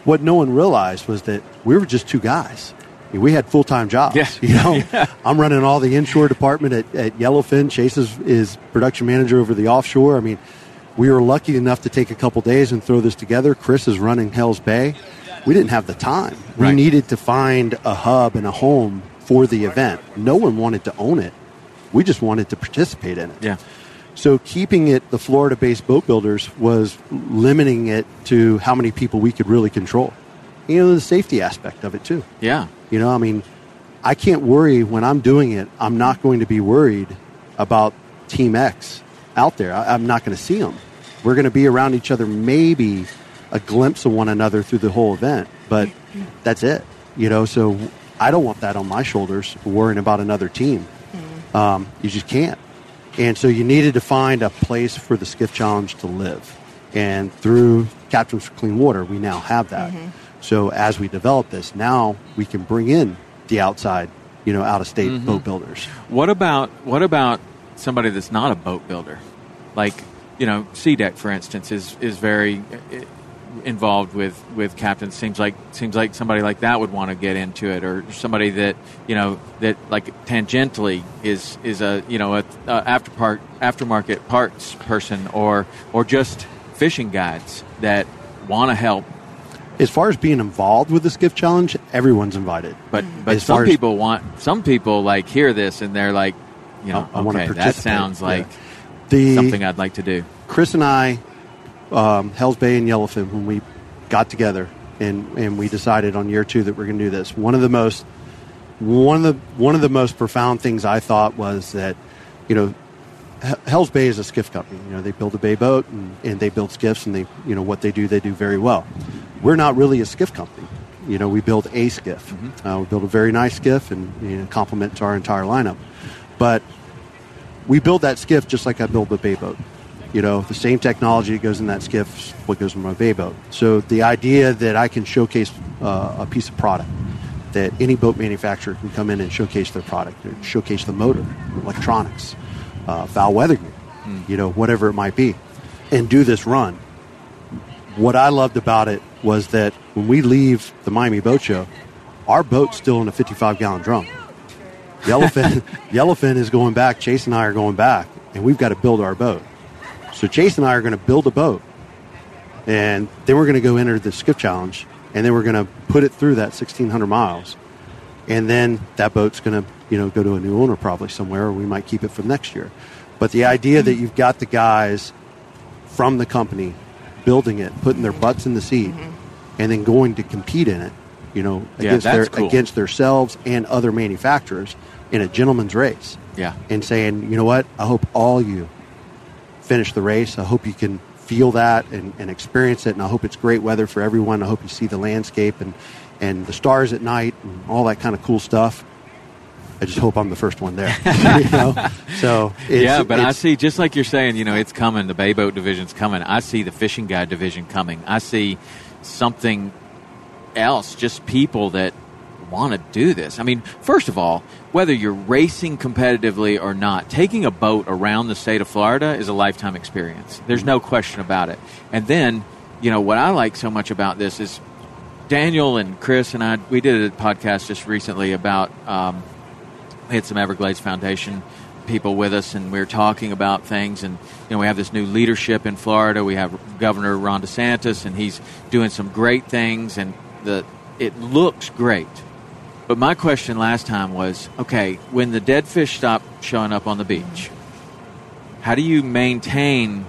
What no one realized was that we were just two guys. We had full time jobs. Yeah. You know, I'm running all the inshore department at, at Yellowfin. Chase is, is production manager over the offshore. I mean, we were lucky enough to take a couple days and throw this together. Chris is running Hell's Bay. We didn't have the time. We needed to find a hub and a home for the event. No one wanted to own it. We just wanted to participate in it. Yeah. So keeping it the Florida-based boat builders was limiting it to how many people we could really control. You know, the safety aspect of it too. Yeah. You know, I mean, I can't worry when I'm doing it. I'm not going to be worried about Team X out there. I, I'm not going to see them. We're going to be around each other, maybe a glimpse of one another through the whole event, but that's it. You know, so I don't want that on my shoulders, worrying about another team. Mm-hmm. Um, you just can't. And so you needed to find a place for the skiff challenge to live. And through Captains for Clean Water, we now have that. Mm-hmm. So as we develop this, now we can bring in the outside, you know, out of state mm-hmm. boat builders. What about what about somebody that's not a boat builder? Like, you know, Sea Deck, for instance, is is very involved with with captains. Seems like seems like somebody like that would want to get into it, or somebody that you know that like tangentially is is a you know a, a after part aftermarket parts person, or or just fishing guides that want to help. As far as being involved with this skiff challenge, everyone's invited. But mm-hmm. but As far some as- people want some people like hear this and they're like, you know, I- I wanna okay, that sounds like Yeah. The something I'd like to do. Chris and I, um, Hell's Bay and Yellowfin, when we got together and, and we decided on year two that we're going to do this, one of the most one of the one of the most profound things I thought was that, you know, Hell's Bay is a skiff company. You know, they build a bay boat and, and they build skiffs, and they you know what they do, they do very well. We're not really a skiff company. You know, we build a skiff. Uh, we build a very nice skiff and you know, complement to our entire lineup. But we build that skiff just like I build the bay boat. You know, the same technology that goes in that skiff is what goes in my bay boat. So the idea that I can showcase uh, a piece of product, that any boat manufacturer can come in and showcase their product, or showcase the motor, electronics, uh, foul weather gear, you know, whatever it might be, and do this run. What I loved about it was that when we leave the Miami Boat Show, our boat's still in a 55 gallon drum. Yellowfin, Yellowfin is going back. Chase and I are going back, and we've got to build our boat. So Chase and I are going to build a boat, and then we're going to go enter the skiff challenge, and then we're going to put it through that 1,600 miles, and then that boat's going to you know go to a new owner probably somewhere, or we might keep it for next year. But the idea that you've got the guys from the company building it, putting their butts in the seat, mm-hmm. and then going to compete in it. You know, against that's their cool. against themselves and other manufacturers in a gentleman's race. Yeah. and saying, you know what, I hope all you finish the race. I hope you can feel that and, and experience it, and I hope it's great weather for everyone. I hope you see the landscape and and the stars at night and all that kind of cool stuff. I just hope I'm the first one there. you know, so it's, yeah, but I see, just like you're saying, you know, it's coming. The bay boat division's coming. I see the fishing guide division coming. I see something else, just people that want to do this. I mean, first of all, whether you're racing competitively or not, taking a boat around the state of Florida is a lifetime experience. There's no question about it. And then, you know, what I like so much about this is Daniel and Chris and I, we did a podcast just recently about, um, we had some Everglades Foundation people with us, and we are talking about things. And you know, we have this new leadership in Florida. We have Governor Ron DeSantis, and he's doing some great things, and the it looks great. But my question last time was, okay, when the dead fish stop showing up on the beach, how do you maintain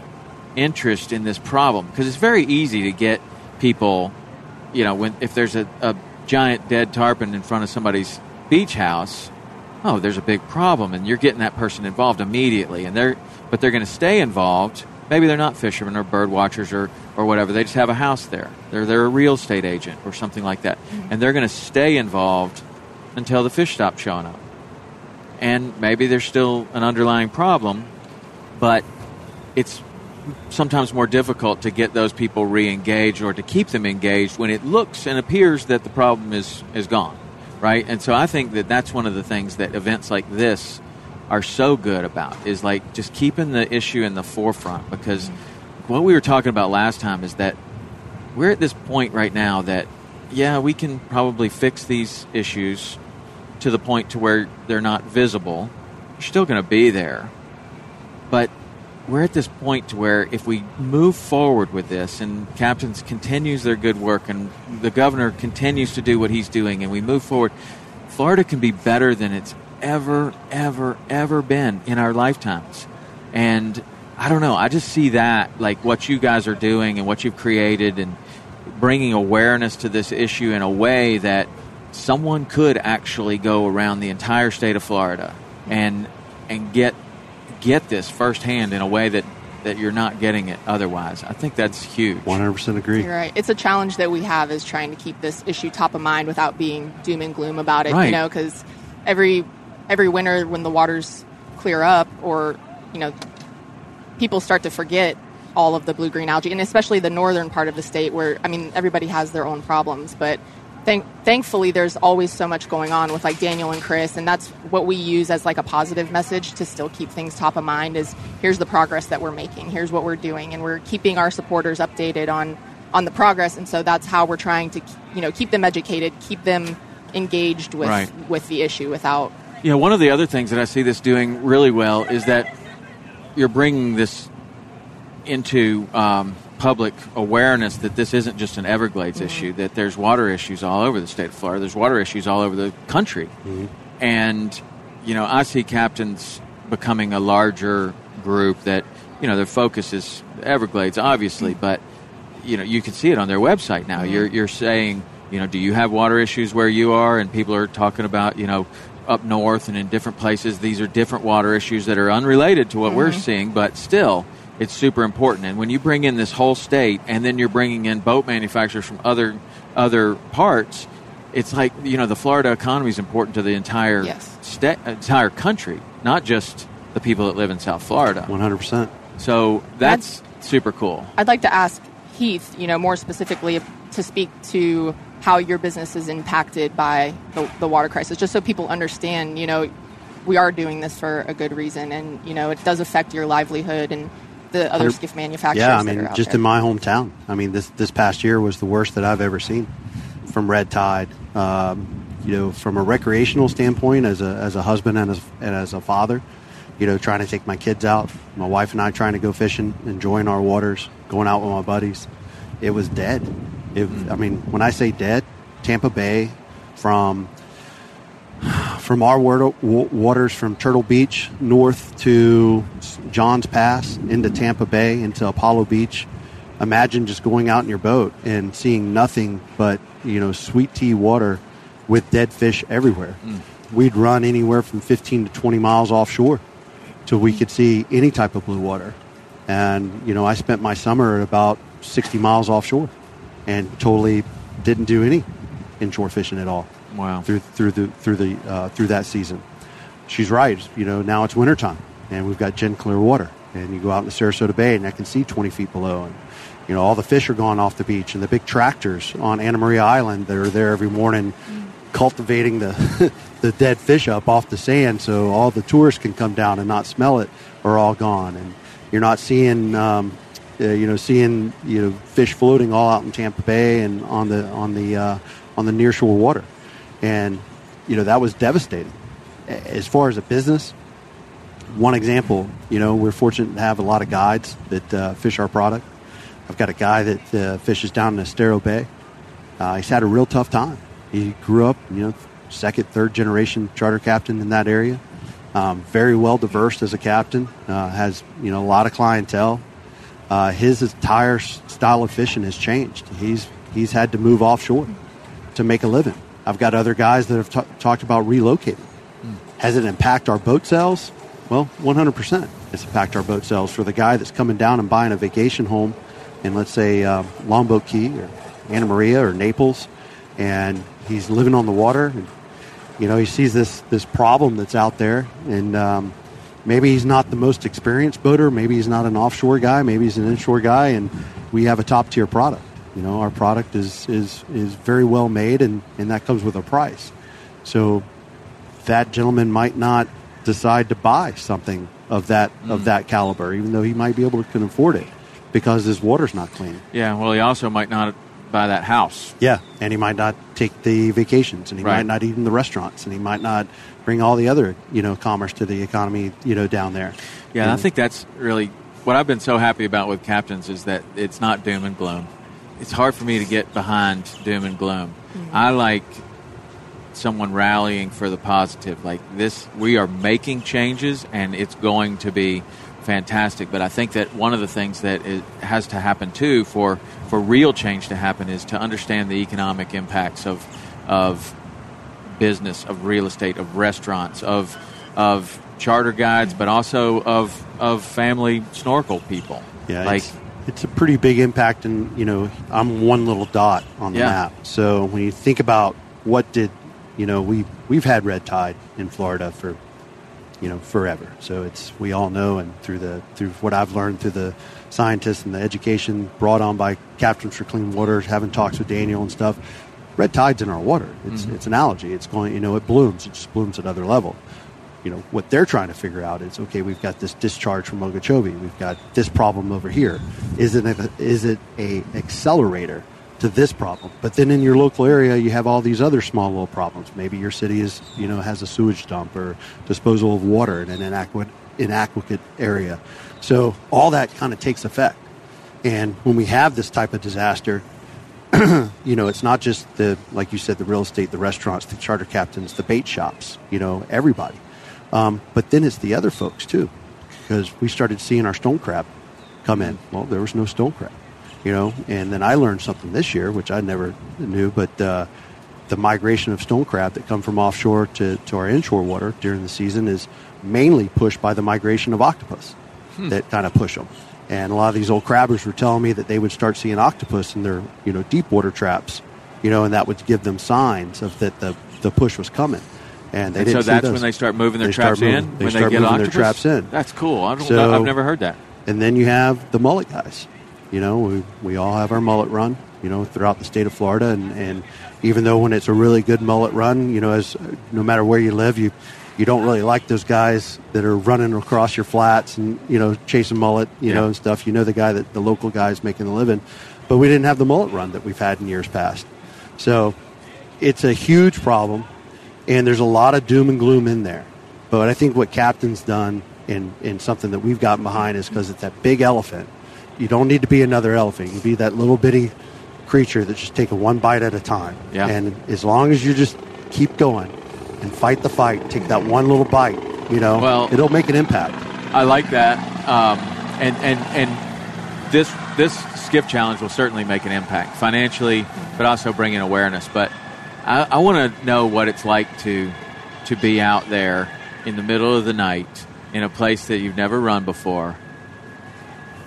interest in this problem? Because it's very easy to get people, you know, when if there's a, a giant dead tarpon in front of somebody's beach house, oh, there's a big problem, and you're getting that person involved immediately, and they're but they're going to stay involved. Maybe they're not fishermen or bird watchers or, or whatever. They just have a house there. They're they're a real estate agent or something like that, mm-hmm. and they're going to stay involved until the fish stop showing up. And maybe there's still an underlying problem, but it's sometimes more difficult to get those people re-engaged or to keep them engaged when it looks and appears that the problem is is gone right and so i think that that's one of the things that events like this are so good about is like just keeping the issue in the forefront because what we were talking about last time is that we're at this point right now that yeah we can probably fix these issues to the point to where they're not visible You're still going to be there. But we're at this point to where if we move forward with this and captains continues their good work and the governor continues to do what he's doing and we move forward florida can be better than it's ever ever ever been in our lifetimes. And i don't know i just see that like what you guys are doing and what you've created and bringing awareness to this issue in a way that someone could actually go around the entire state of florida and and get get this firsthand in a way that, that you're not getting it otherwise. I think that's huge. 100% agree. You're right. It's a challenge that we have is trying to keep this issue top of mind without being doom and gloom about it. Right. You know, because every every winter when the waters clear up, or you know, people start to forget all of the blue green algae, and especially the northern part of the state, where I mean, everybody has their own problems, but. Thank, thankfully, there's always so much going on with like Daniel and Chris, and that's what we use as like a positive message to still keep things top of mind. Is here's the progress that we're making, here's what we're doing, and we're keeping our supporters updated on on the progress, and so that's how we're trying to you know keep them educated, keep them engaged with Right. with the issue without You know, one of the other things that I see this doing really well is that you're bringing this into um, public awareness that this isn't just an Everglades mm-hmm. issue, that there's water issues all over the state of Florida, there's water issues all over the country. Mm-hmm. And, you know, I see captains becoming a larger group that, you know, their focus is Everglades, obviously, mm-hmm. but, you know, you can see it on their website now. You're, you're saying, you know, do you have water issues where you are? And people are talking about, you know, up north and in different places, these are different water issues that are unrelated to what we're seeing, but still, it's super important. And when you bring in this whole state, and then you're bringing in boat manufacturers from other other parts, it's like you know the Florida economy is important to the entire Yes. sta- entire country, not just the people that live in South Florida. 100%. So that's super cool. I'd like to ask Heath, you know, more specifically to speak to how your business is impacted by the, the water crisis, just so people understand, you know, we are doing this for a good reason, and you know, it does affect your livelihood and the other skiff manufacturers. Yeah, I that mean, are out just there. in my hometown. I mean, this this past year was the worst that I've ever seen from red tide. Um, you know, from a recreational standpoint, as a as a husband and as and as a father, you know, trying to take my kids out, my wife and I trying to go fishing, enjoying our waters, going out with my buddies. It was dead. It, I mean, when I say dead, Tampa Bay, from from our waters from Turtle Beach north to Johns Pass into Tampa Bay into Apollo Beach, imagine just going out in your boat and seeing nothing but you know sweet tea water with dead fish everywhere. Hmm. We'd run anywhere from 15 to 20 miles offshore till we could see any type of blue water. And you know, I spent my summer at about 60 miles offshore, and totally didn't do any inshore fishing at all. Wow. Through through the through the uh, through that season. She's right. You know, now it's wintertime, and we've got gin clear water, and you go out in the Sarasota Bay, and I can see 20 feet below, and you know all the fish are gone off the beach, and the big tractors on Anna Maria Island that are there every morning, cultivating the the dead fish up off the sand, so all the tourists can come down and not smell it, are all gone, and you're not seeing. Um, uh, you know, seeing you know fish floating all out in Tampa Bay and on the on the uh, on the nearshore water, and you know that was devastating. As far as a business, one example, you know, we're fortunate to have a lot of guides that uh, fish our product. I've got a guy that uh, fishes down in Estero Bay. Uh, he's had a real tough time. He grew up, you know, second, third generation charter captain in that area. Um, very well diverse as a captain. Uh, has you know a lot of clientele. Uh, his entire style of fishing has changed. He's he's had to move offshore to make a living. I've got other guys that have ta- talked about relocating. Has it impacted our boat sales? Well, 100%. It's impacted our boat sales for the guy that's coming down and buying a vacation home in, let's say, uh, Longboat Key or Anna Maria or Naples, and he's living on the water. And, you know, he sees this this problem that's out there, and um, maybe he's not the most experienced boater. Maybe he's not an offshore guy. Maybe he's an inshore guy, and we have a top tier product. You know, our product is is is very well made, and and that comes with a price. So that gentleman might not decide to buy something of that of mm. that caliber, even though he might be able to can afford it because his water's not clean. Yeah. Well, he also might not buy that house. Yeah, and he might not take the vacations, and he Right. might not eat in the restaurants, and he might not bring all the other you know commerce to the economy you know down there. Yeah, and I mm. think that's really what I've been so happy about with captains is that it's not doom and gloom. It's hard for me to get behind doom and gloom. Mm-hmm. I like someone rallying for the positive. Like this, we are making changes, and it's going to be fantastic. But I think that one of the things that it has to happen too for for real change to happen is to understand the economic impacts of of business, of real estate, of restaurants, of of charter guides, mm-hmm. but also of of family snorkel people. Yeah, like it's, a pretty big impact, and you know, I'm one little dot on the Yeah. map. So when you think about what did, you know, we we've had red tide in Florida for, you know, forever. So it's we all know, and through the through what I've learned through the scientists and the education brought on by Captains for Clean Water, having talks with Daniel and stuff. Red tide's in our water. It's mm-hmm. it's an algae. It's going, you know, it blooms. It just blooms at another level you know what they're trying to figure out is okay we've got this discharge from Okeechobee. We've got this problem over here. Is it a, is it a accelerator to this problem? But then in your local area you have all these other small little problems. Maybe your city is you know has a sewage dump or disposal of water in an inadequate inadequate area. So all that kind of takes effect. And when we have this type of disaster you know, it's not just the like you said, the real estate, the restaurants, the charter captains, the bait shops. You know, everybody. Um, but then it's the other folks too, because we started seeing our stone crab come in. Well, there was no stone crab, you know. And then I learned something this year, which I never knew, but uh, the migration of stone crab that come from offshore to, to our inshore water during the season is mainly pushed by the migration of octopus that kind of push them. And a lot of these old crabbers were telling me that they would start seeing octopus in their you know deep water traps, you know, and that would give them signs of that the the push was coming. And they and didn't so that's when they start moving their They traps moving- in they when start they get moving their traps in. That's cool. I don't, so, I've never heard that. And then you have the mullet guys. You know, we, we all have our mullet run, you know, throughout the state of Florida. And, and even though when it's a really good mullet run, you know, as no matter where you live, you, you don't really like those guys that are running across your flats and, you know, chasing mullet, you Yeah. know, and stuff. You know, the guy that the local guy is making a living. But we didn't have the mullet run that we've had in years past. So it's a huge problem. And there's a lot of doom and gloom in there. But I think what Captain's done in, in something that we've gotten behind is because it's that big elephant. You don't need to be another elephant. You be that little bitty creature that's just taking one bite at a time. Yeah. And as long as you just keep going and fight the fight, take that one little bite, you know, Well- it'll make an impact. I like that. Um, and and and this this skiff challenge will certainly make an impact financially, but also bringing awareness. But I, I want to know what it's like to to be out there in the middle of the night in a place that you've never run before,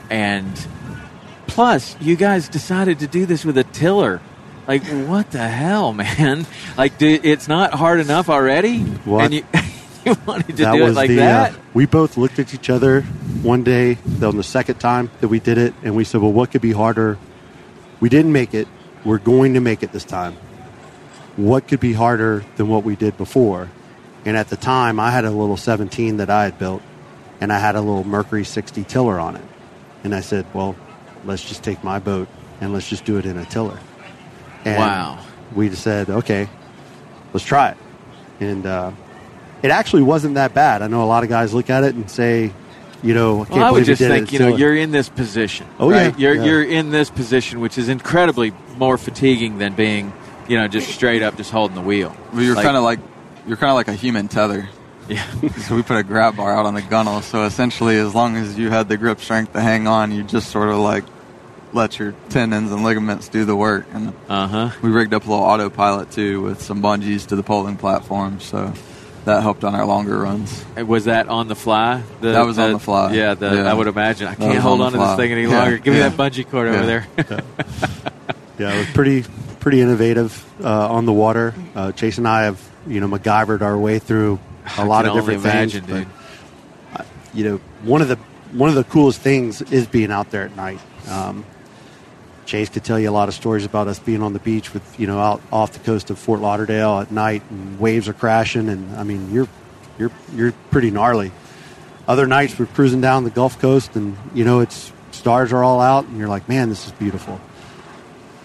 and plus you guys decided to do this with a tiller. Like what the hell, man? Like do, it's not hard enough already, What? and you, you wanted to that do it like the. that. Uh, we both looked at each other one day on the second time that we did it, and we said, "Well, what could be harder?" We didn't make it. We're going to make it this time. What could be harder than what we did before? And at the time, I had a little 17 that I had built, and I had a little Mercury 60 tiller on it. And I said, "Well, let's just take my boat and let's just do it in a tiller." And Wow. We just said, "Okay, let's try it." And uh, it actually wasn't that bad. I know a lot of guys look at it and say, you know, I can't Well, I would just think, you know, you're in this position. Oh, right? yeah, You're yeah. you're in this position, which is incredibly more fatiguing than being, you know, just straight up just holding the wheel. Well, you're Like- kind of like you're kind of like a human tether. Yeah. So we put a grab bar out on the gunnel. So essentially, as long as you had the grip strength to hang on, you just sort of like let your tendons and ligaments do the work. And Uh huh. we rigged up a little autopilot too with some bungees to the poling platform. So that helped on our longer runs. Was that on the fly? The, That was on the fly. Yeah, the, Yeah. I would imagine. I can't hold on on to this thing any Yeah, longer. Give me that bungee cord over Yeah. there. Yeah, it was pretty pretty innovative uh, on the water. Uh, Chase and I have you know MacGyvered our way through a lot of different imagine, things. but, uh, you know, one of the one of the coolest things is being out there at night. Um, Chase could tell you a lot of stories about us being on the beach with you know out off the coast of Fort Lauderdale at night, and waves are crashing, and I mean you're you're you're pretty gnarly. Other nights we're cruising down the Gulf Coast, and you know it's stars are all out, and you're like, man, this is beautiful.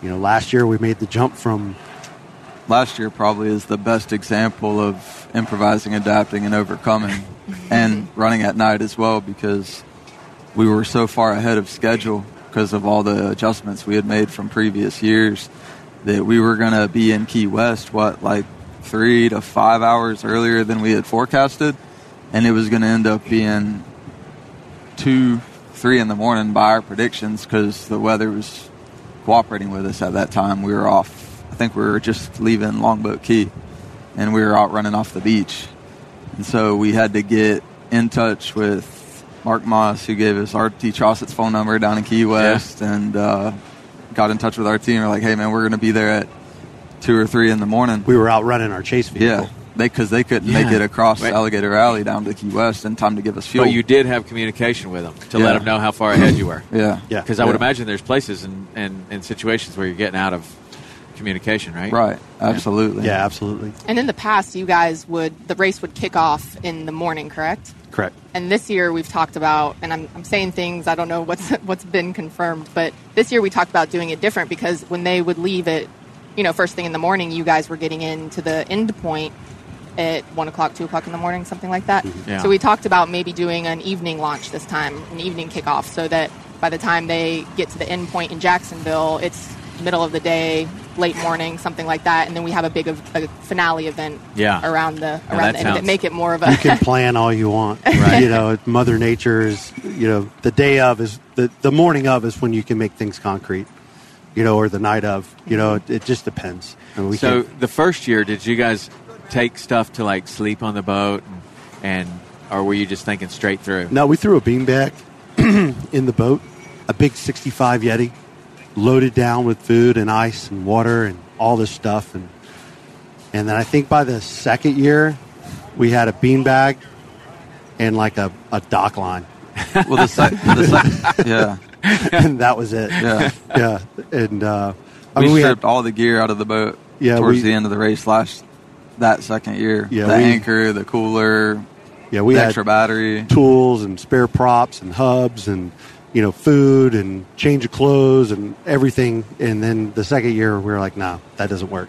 You know, last year we made the jump from last year probably is the best example of improvising, adapting, and overcoming, and running at night as well because we were so far ahead of schedule because of all the adjustments we had made from previous years that we were going to be in Key West, what, like three to five hours earlier than we had forecasted, and it was going to end up being two, three in the morning by our predictions because the weather was cooperating with us at that time. We were off. I think we were just leaving Longboat Key, and we were out running off the beach. And so we had to get in touch with Mark Moss, who gave us RT Chaucett's phone number down in Key West, and uh, got in touch with our team. We're like, "Hey, man, we're going to be there at two or three in the morning." we were out running our chase vehicle. Yeah, they because they couldn't Yeah. make it across Right. Alligator Alley down to Key West in time to give us fuel. But you did have communication with them to let them know how far ahead you were. yeah, Yeah. Because I would imagine there's places and, and, and situations where you're getting out of communication, right? right, absolutely. Yeah, absolutely. And in the past, you guys would the race would kick off in the morning, correct? Correct. And this year we've talked about, and I'm, I'm saying things I don't know what's what's been confirmed, but this year we talked about doing it different because when they would leave it, you know, first thing in the morning, you guys were getting into the end point at one o'clock, two o'clock in the morning, something like that. Mm-hmm. Yeah. So we talked about maybe doing an evening launch this time, an evening kickoff, so that by the time they get to the end point in Jacksonville, it's middle of the day, late morning, something like that, and then we have a big ev- a finale event Yeah. around the that around the end of it, make it more of a You can plan all you want. Right. You know, Mother Nature is, you know, the day of is the, the morning of is when you can make things concrete, you know, or the night of, you know, it, it just depends. And we So can, the first year, did you guys take stuff to like sleep on the boat, and, and or were you just thinking straight through? no, we threw a beanbag in the boat, a big 65 Yeti, loaded down with food and ice and water and all this stuff. And, and then I think by the second year, we had a beanbag and like a, a dock line. Well, the, sec- the sec- yeah, and that was it. yeah. yeah. And uh, I we mean, we stripped had, all the gear out of the boat Yeah, towards we- the end of the race last that second year. Yeah, the we- anchor, the cooler, yeah, we the had extra battery. tools and spare props and hubs and you know food and change of clothes and everything. And then the second year, we were like, no, that doesn't work.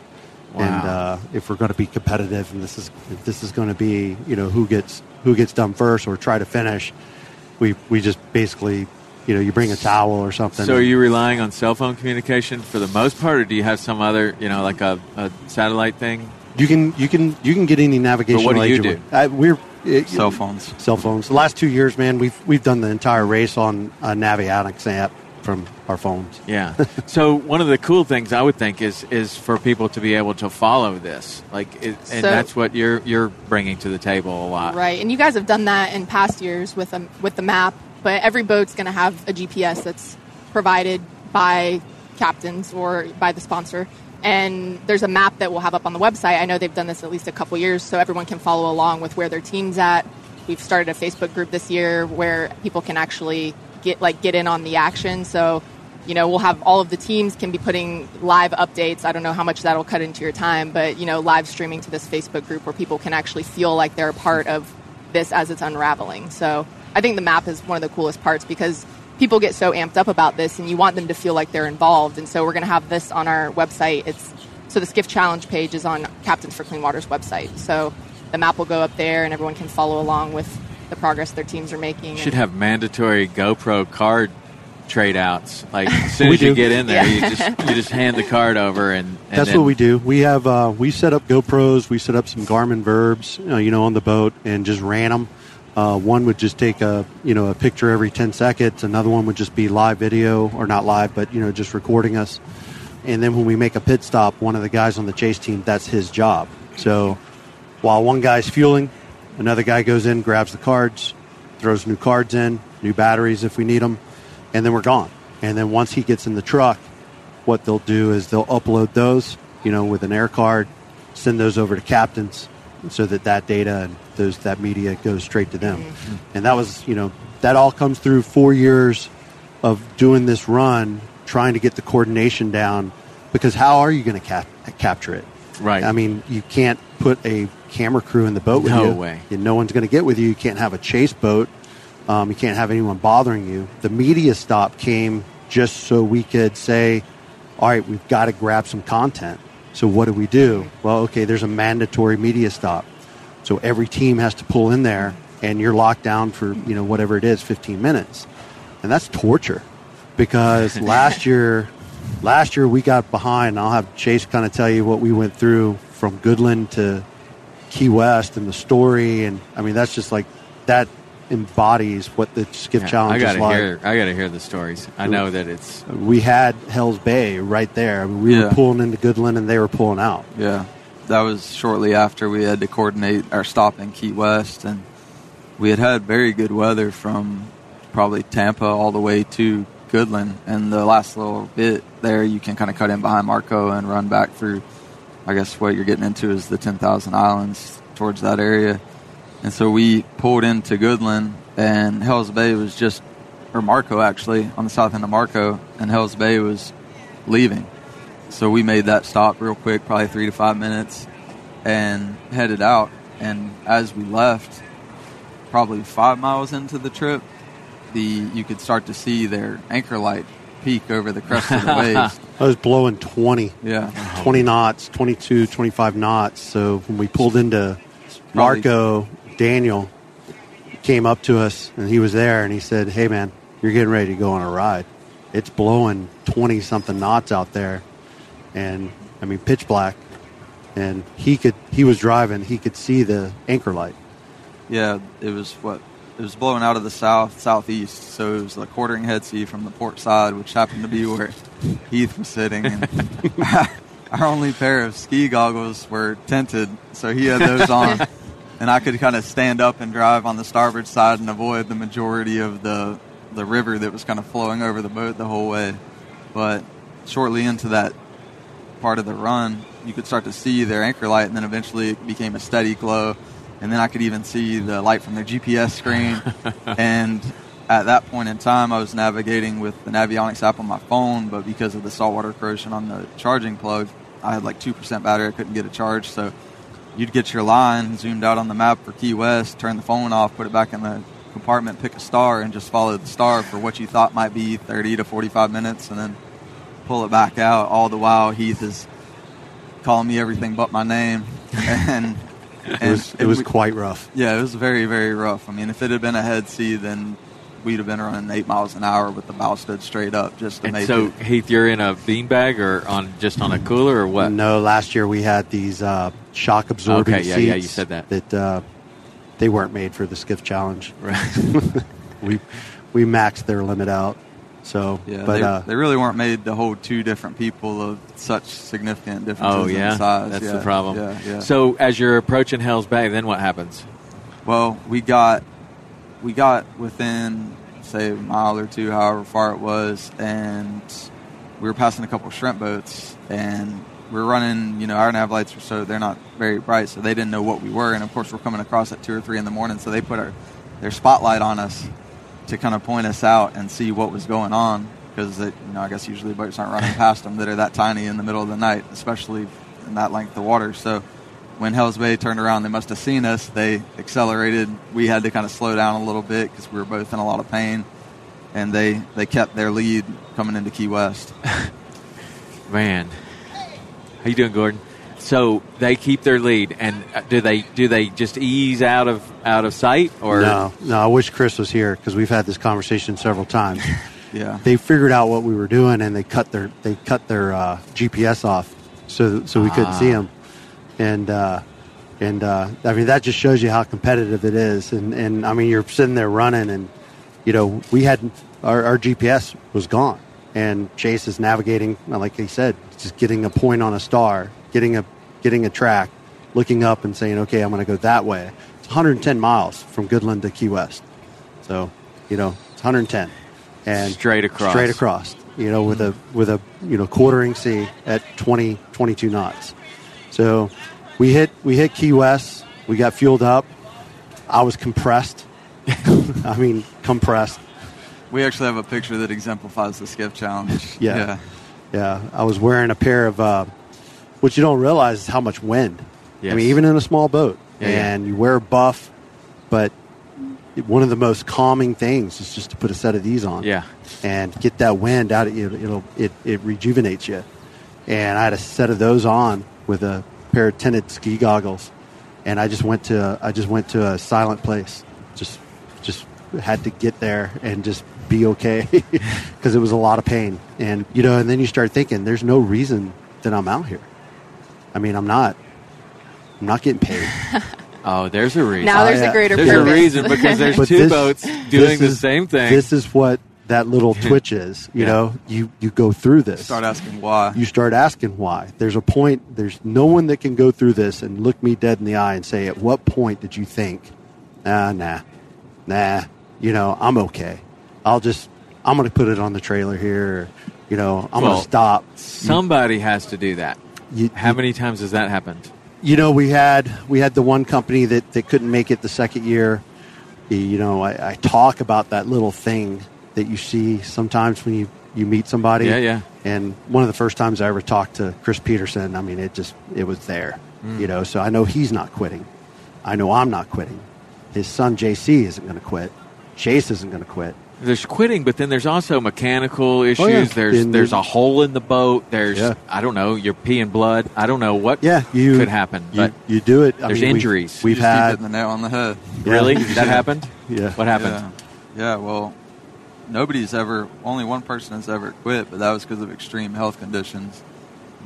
Wow. And uh, if we're going to be competitive, and this is if this is going to be you know who gets who gets done first or try to finish, we we just basically you know you bring a towel or something. So are you relying on cell phone communication for the most part, or do you have some other, you know, like a, a satellite thing? You can you can you can get any navigation. But what do you do? want. Uh, we're it, Cell phones. Cell phones. The last two years, man, we've we've done the entire race on a Navionics app. from our phones. Yeah. so one of the cool things I would think is is for people to be able to follow this, like, it, and So- that's what you're you're bringing to the table a lot. Right, and you guys have done that in past years with a, with the map. But every boat's going to have a GPS that's provided by captains or by the sponsor, and there's a map that we'll have up on the website. I know they've done this at least a couple years, so everyone can follow along with where their team's at. We've started a Facebook group this year where people can actually get like get in on the action. So you know, we'll have all of the teams can be putting live updates. I don't know how much that'll cut into your time, but you know, live streaming to this Facebook group where people can actually feel like they're a part of this as it's unraveling. So I think the map is one of the coolest parts because people get so amped up about this and you want them to feel like they're involved. And so we're going to have this on our website. It's so the Skiff Challenge page is on Captains for Clean Water's website. So the map will go up there and everyone can follow along with the progress their teams are making. Should And- have mandatory GoPro card trade outs. Like as soon as you do. get in there, Yeah. you just you just hand the card over and, and That's then- what we do. We have uh, we set up GoPros. We set up some Garmin VIRBs, you know, you know, on the boat, and just ran them. Uh, one would just take a you know a picture every ten seconds. Another one would just be live video, or not live, but you know just recording us. And then when we make a pit stop, one of the guys on the chase team, that's his job. So while one guy's fueling, another guy goes in, grabs the cards, throws new cards in, new batteries if we need them, and then we're gone. And then once he gets in the truck, what they'll do is they'll upload those, you know, with an air card, send those over to captains, so that that data and those that media goes straight to them. And that was, you know, that all comes through four years of doing this run, trying to get the coordination down. Because how are you going to cap- capture it? Right. I mean, you can't put a camera crew in the boat with No you. way. And no one's going to get with you. You can't have a chase boat. Um, you can't have anyone bothering you. The media stop came just so we could say, all right, we've got to grab some content. So what do we do? Well, okay, there's a mandatory media stop. So every team has to pull in there, and you're locked down for you know whatever it is, 15 minutes, and that's torture. Because last year, last year we got behind. and I'll have Chase kind of tell you what we went through from Goodland to Key West and the story, and I mean that's just like that embodies what the skiff Yeah, challenge I is like. hear. I gotta hear the stories. I know that it's We had Hell's Bay right there. I mean, we Yeah. were pulling into Goodland, and they were pulling out. Yeah, that was shortly after we had to coordinate our stop in Key West, and we had had very good weather from probably Tampa all the way to Goodland, and the last little bit there, you can kind of cut in behind Marco and run back through. I guess what you're getting into is the 10,000 Islands towards that area, and so we pulled into Goodland, and Hell's Bay was just, or Marco actually, on the south end of Marco, and Hell's Bay was leaving. So we made that stop real quick, probably three to five minutes, and headed out. And as we left, probably five miles into the trip, the you could start to see their anchor light peak over the crest of the waves. I was blowing 20. Yeah, 20 knots, 22, 25 knots. So when we pulled into Marco, Daniel came up to us and he was there and he said, Hey man, you're getting ready to go on a ride. It's blowing 20 something knots out there. And I mean, pitch black. And he could, he was driving, he could see the anchor light. yeah. It was what it was blowing out of the south southeast, so it was the quartering head sea from the port side, which happened to be where Heath was sitting. And our only pair of ski goggles were tinted, so he had those on, and I could kind of stand up and drive on the starboard side and avoid the majority of the the river that was kind of flowing over the boat the whole way. But shortly into that part of the run, you could start to see their anchor light, and then eventually it became a steady glow. And then I could even see the light from their GPS screen. and at that point in time, I was navigating with the Navionics app on my phone, but because of the saltwater corrosion on the charging plug, I had like 2% battery. I couldn't get a charge. So you'd get your line zoomed out on the map for Key West, turn the phone off, put it back in the compartment, pick a star, and just follow the star for what you thought might be 30 to 45 minutes, and then pull it back out. All the while, Heath is calling me everything but my name, and It was, it was we- quite rough. yeah, it was very very rough. I mean, if it had been a head sea, then we'd have been running eight miles an hour with the bow stood straight up just to and make so it. Heath, you're in a beanbag or on just on a cooler or what? No, last year we had these uh, shock absorbing Okay, yeah, seats. yeah, you said that. That uh, they weren't made for the skiff challenge. Right. we we maxed their limit out. So, Yeah, but they, uh, they really weren't made to hold two different people of such significant differences Oh yeah, in size. that's Yeah, the problem. Yeah, yeah. So as you're approaching Hell's Bay, then what happens? Well, we got we got within say a mile or two, however far it was, and we were passing a couple of shrimp boats, and we were running. You know, our nav lights are so they're not very bright, so they didn't know what we were, and of course we're coming across at two or three in the morning, so they put our their spotlight on us to kind of point us out and see what was going on because you know I guess usually boats aren't running past them that are that tiny in the middle of the night, especially in that length of water. So when Hell's Bay turned around, they must have seen us. They accelerated. We had to kind of slow down a little bit because we were both in a lot of pain, and they they kept their lead coming into Key West. Man, how you doing, Gordon? So they keep their lead, and uh, do they do they just ease out of out of sight, or no, no. I wish Chris was here because we've had this conversation several times. Yeah, they figured out what we were doing and they cut their they cut their uh, GPS off so so we couldn't Ah. see them and uh, and uh, I mean that just shows you how competitive it is and and I mean you're sitting there running and you know we had our, our GPS was gone and Chase is navigating like he said just getting a point on a star getting a getting a track looking up and saying okay I'm going to go that way. It's 110 miles from Goodland to Key West. So you know it's 110 and Straight across. straight across you know with a with a you know quartering sea at 20 22 knots. So we hit we hit Key West. We got fueled up. I was compressed. I mean compressed. We actually have a picture that exemplifies the skiff challenge. Yeah. yeah. yeah. I was wearing a pair of uh, what you don't realize is how much wind Yes. I mean even in a small boat Yeah, yeah. and you wear a buff but one of the most calming things is just to put a set of these on Yeah. and get that wind out of you. It'll it, it rejuvenates you. And I had a set of those on with a pair of tinted ski goggles, and I just went to I just went to a silent place. Just just had to get there and just be okay because it was a lot of pain. And you know, and then you start thinking, there's no reason that I'm out here. I mean, I'm not. I'm not getting paid. Oh, there's a reason. Now there's yeah. a greater there's purpose. a reason because there's But two this- boats doing the is- same thing. This is what that little twitch is. You Yeah. know, you you go through this. Start asking why. you start asking why. There's a point, there's no one that can go through this and look me dead in the eye and say, at what point did you think, ah, nah, nah, you know, I'm okay. I'll just, I'm going to put it on the trailer here. Or, you know, I'm Well, going to stop. Somebody has to do that. You, How many times has that happened? you know, we had we had the one company that, that couldn't make it the second year. You know, I, I talk about that little thing that you see sometimes when you, you meet somebody. Yeah, yeah. And one of the first times I ever talked to Chris Peterson, I mean, it just it was there. Mm. You know, so I know he's not quitting. I know I'm not quitting. His son JC isn't going to quit. Chase isn't going to quit. There's quitting, but then there's also mechanical issues. Oh, yeah. There's And there's a hole in the boat. There's Yeah. I don't know. You're peeing blood. I don't know what Yeah, you could happen. You, But you do it. I there's mean, we've- injuries. We've, You just had the nail on the head. Really that happened. Yeah. What happened? Yeah. yeah, well, nobody's ever, only one person has ever quit, but that was because of extreme health conditions.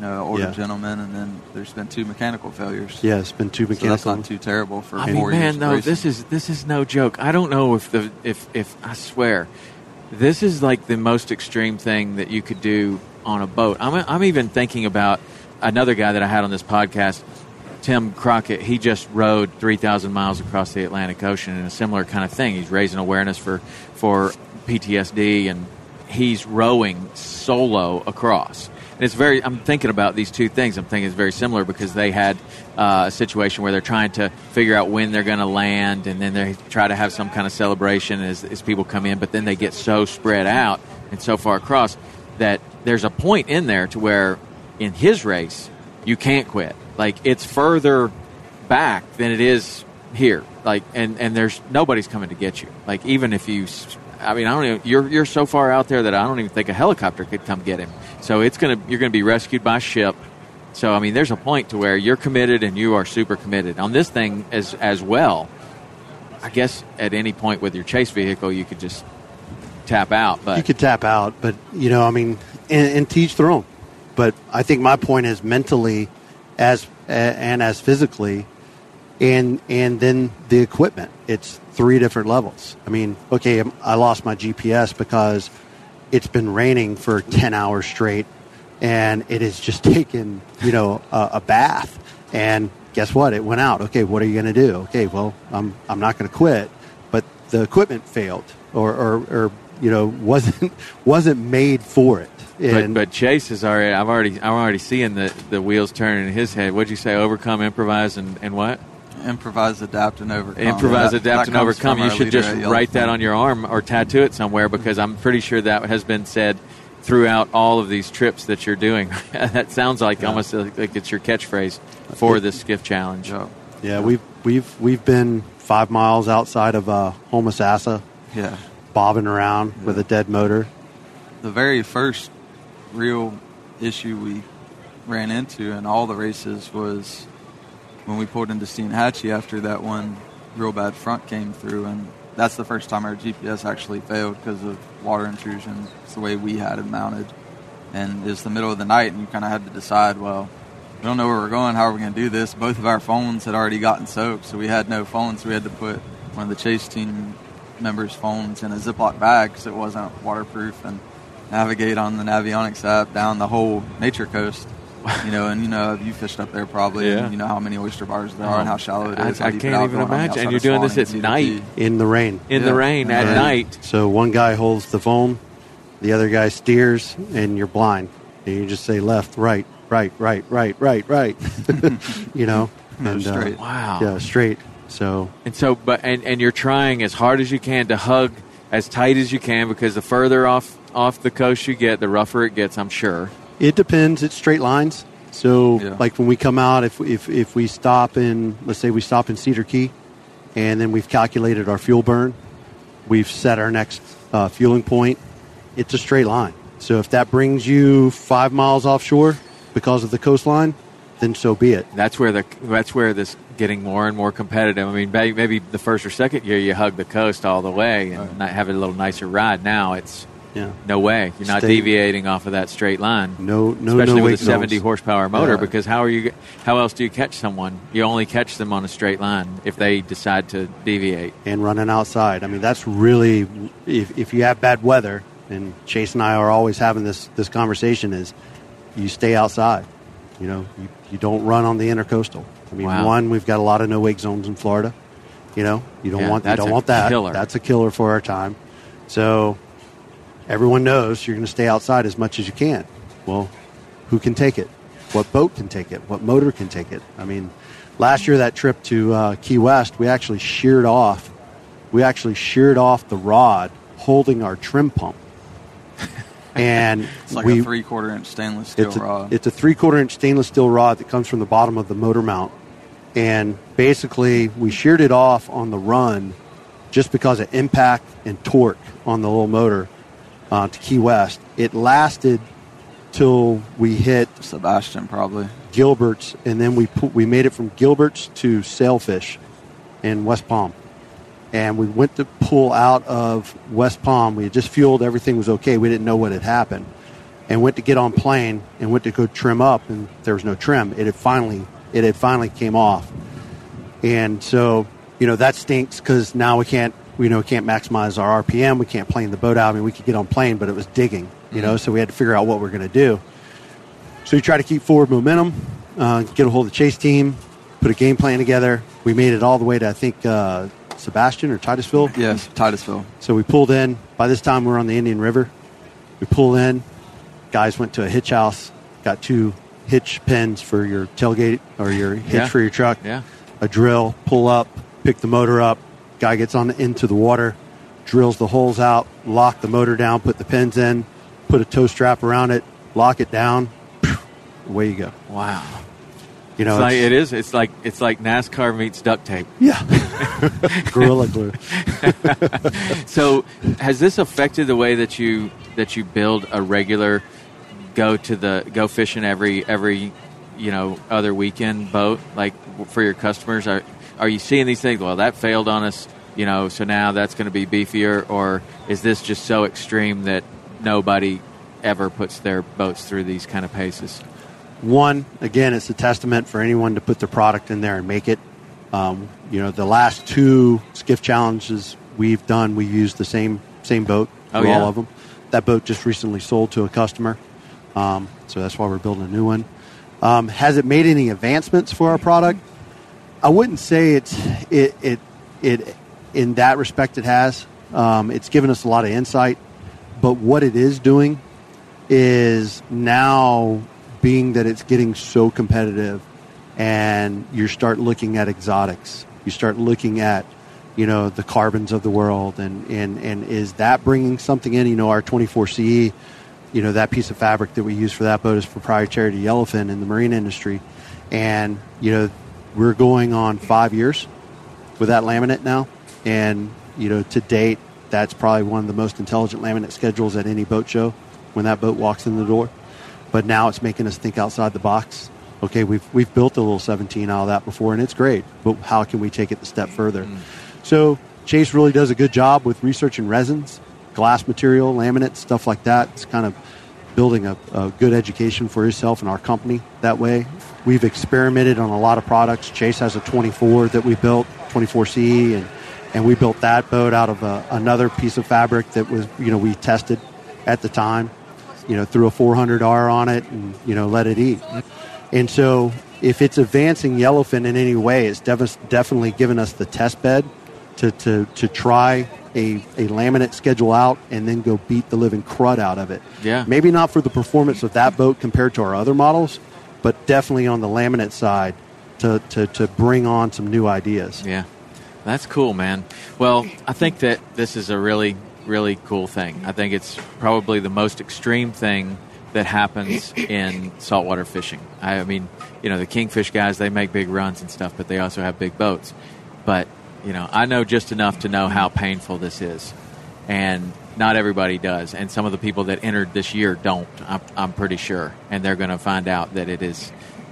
Uh, you know, older Yeah. gentleman, and then there's been two mechanical failures. yeah, it's been too So that's mechanical. not too terrible for I four mean, years. man, of no, this is this is no joke. I don't know if the if if I swear, this is like the most extreme thing that you could do on a boat. I'm I'm even thinking about another guy that I had on this podcast, Tim Crockett. He just rode three thousand miles across the Atlantic Ocean in a similar kind of thing. He's raising awareness for for PTSD and he's rowing solo across. And it's very. I'm thinking about these two things. I'm thinking it's very similar because they had uh, a situation where they're trying to figure out when they're going to land, and then they try to have some kind of celebration as, as people come in. But then they get so spread out and so far across that there's a point in there to where in his race you can't quit. Like it's further back than it is here. Like and and there's nobody's coming to get you. Like even if you, I mean, I don't even. You're you're so far out there that I don't even think a helicopter could come get him. So it's gonna you're gonna be rescued by ship. So I mean, there's a point to where you're committed and you are super committed on this thing as as well. I guess at any point with your chase vehicle, you could just tap out. But you could tap out, but you know, I mean, and, and teach their own. But I think my point is mentally, as and as physically, and and then the equipment. It's three different levels. I mean, okay, I lost my GPS because it's been raining for 10 hours straight and it has just taken, you know, a, a bath. And guess what? It went out. Okay, what are you going to do? Okay, well, I'm, I'm not going to quit. But the equipment failed or, or, or, you know, wasn't, wasn't made for it. But, but Chase is already. I've already. I'm already seeing the, the wheels turning in his head. What'd you say? Overcome, improvise, and, and what? Improvise, adapt, and overcome. Improvise, That- adapt, that and overcome. You should just write that on your arm or tattoo it somewhere because I'm pretty sure that has been said throughout all of these trips that you're doing. that sounds like almost like like it's your catchphrase for this skiff challenge. Yeah. Yeah, we've we've we've been five miles outside of uh, Homosassa, Yeah. bobbing around with a dead motor. the very first real issue we ran into in all the races was when we pulled into Steinhatchee after that one real bad front came through, and that's the first time our GPS actually failed because of water intrusion. It's the way we had it mounted, and it's the middle of the night, and you kind of had to decide, well. We don't know where we're going. How are we going to do this? Both of our phones had already gotten soaked, so we had no phones. We had to put one of the chase team members' phones in a Ziploc bag because it wasn't waterproof, and navigate on the Navionics app down the whole nature coast. You know, and you know you fished up there probably, Yeah. and you know how many oyster bars there are and how shallow it is. I- I can't even going on the imagine. And you're doing this at night. in the rain. In the Yeah. rain at Yeah. night. So one guy holds the foam, the other guy steers, and you're blind. And you just say left, right, right, right, right, right, right. you know, No, and uh, straight. Wow. yeah, straight. So And so, but and, and you're trying as hard as you can to hug as tight as you can because the further off off the coast you get, the rougher it gets. I'm sure. It depends. It's straight lines. So Yeah. like when we come out, if if if we stop in, let's say we stop in Cedar Key, and then we've calculated our fuel burn, we've set our next uh, fueling point. It's a straight line. So if that brings you five miles offshore because of the coastline, then so be it. That's where the that's where this getting more and more competitive. I mean, maybe the first or second year you hug the coast all the way and not have a little nicer ride. Now it's Yeah. no way. You're not Stay- deviating off of that straight line. No, no, especially no with a 70 zones. horsepower motor. Yeah. Because how are you? How else do you catch someone? You only catch them on a straight line if they decide to deviate. and running outside. I mean, that's really if, if you have bad weather, and Chase and I are always having this this conversation is you stay outside. You know, you, you don't run on the intercoastal. I mean, Wow. one, we've got a lot of no wake zones in Florida. You know, you don't Yeah, want you don't a want that. killer. That's a killer for our time. So everyone knows you're going to stay outside as much as you can. Well, who can take it? What boat can take it? What motor can take it? I mean, last year that trip to uh, Key West, we actually sheared off. We actually sheared off the rod holding our trim pump, and It's like we a three quarter inch stainless steel it's a, rod. it's a three quarter inch stainless steel rod that comes from the bottom of the motor mount. And basically, we sheared it off on the run just because of impact and torque on the little motor uh, to Key West. It lasted till we hit Sebastian probably. Gilbert's, and then we put, we made it from Gilbert's to Sailfish in West Palm. And we went to pull out of West Palm. We had just fueled, everything was okay. We didn't know what had happened. And went to get on plane and went to go trim up, and there was no trim. It had finally it had finally came off. And so, you know, that stinks because now we can't, you know, we can't maximize our RPM. We can't plane the boat out. I mean, we could get on plane, but it was digging, you know, so we had to figure out what we're going to do. So you try to keep forward momentum, uh, get a hold of the chase team, put a game plan together. We made it all the way to, I think, uh, Sebastian or Titusville. Yes, Titusville. So we pulled in. By this time, we are on the Indian River. We pulled in. Guys went to a hitch house, got two hitch pins for your tailgate or your hitch Yeah. for your truck. Yeah. A drill, pull up, pick the motor up. Guy gets on into the water, drills the holes out, lock the motor down, put the pins in, put a tow strap around it, lock it down. Away you go. Wow. You know, It's like, it's- it is. It's like it's like NASCAR meets duct tape. yeah, gorilla glue. So, has this affected the way that you that you build a regular go to the go fishing every every you know other weekend boat like for your customers? Are are you seeing these things? Well, that failed on us, you know, so now that's going to be beefier, or is this just so extreme that nobody ever puts their boats through these kind of paces? One, again, it's a testament for anyone to put their product in there and make it. Um, you know, the last two skiff challenges we've done, we used the same same boat Oh, for yeah? all of them. that boat just recently sold to a customer, um, so that's why we're building a new one. Um, has it made any advancements for our product? I wouldn't say it's it it it in that respect it has. Um, it's given us a lot of insight, but what it is doing is now being that it's getting so competitive, and you start looking at exotics. You start looking at you know the carbons of the world, and and and is that bringing something in? You know, our 24CE you know that piece of fabric that we use for that boat is proprietary to Yellowfin in the marine industry, and you know we're going on five years with that laminate now, and you know to date that's probably one of the most intelligent laminate schedules at any boat show when that boat walks in the door. But now it's making us think outside the box. Okay, we've we've built a little 17 out of that before, and it's great. But how can we take it a step further? Mm. So Chase really does a good job with researching resins glass material, laminate, stuff like that. It's kind of building a, a, good education for himself and our company that way. We've experimented on a lot of products. Chase has a 24 that we built, 24C, and, and we built that boat out of a, another piece of fabric that was, you know, we tested at the time, you know, threw a 400R on it and, you know, let it eat. And so if it's advancing yellowfin in any way, it's def- definitely given us the test bed to, to, to try a, a laminate schedule out and then go beat the living crud out of it. Yeah. Maybe not for the performance of that boat compared to our other models, but definitely on the laminate side to, to, to bring on some new ideas. Yeah. That's cool, man. Well, I think that this is a really, really cool thing. I think it's probably the most extreme thing that happens in saltwater fishing. I mean, you know, the kingfish guys, they make big runs and stuff, but they also have big boats. But you know, I know just enough to know how painful this is, and not everybody does. And some of the people that entered this year don't. I'm, I'm pretty sure, and they're going to find out that it is.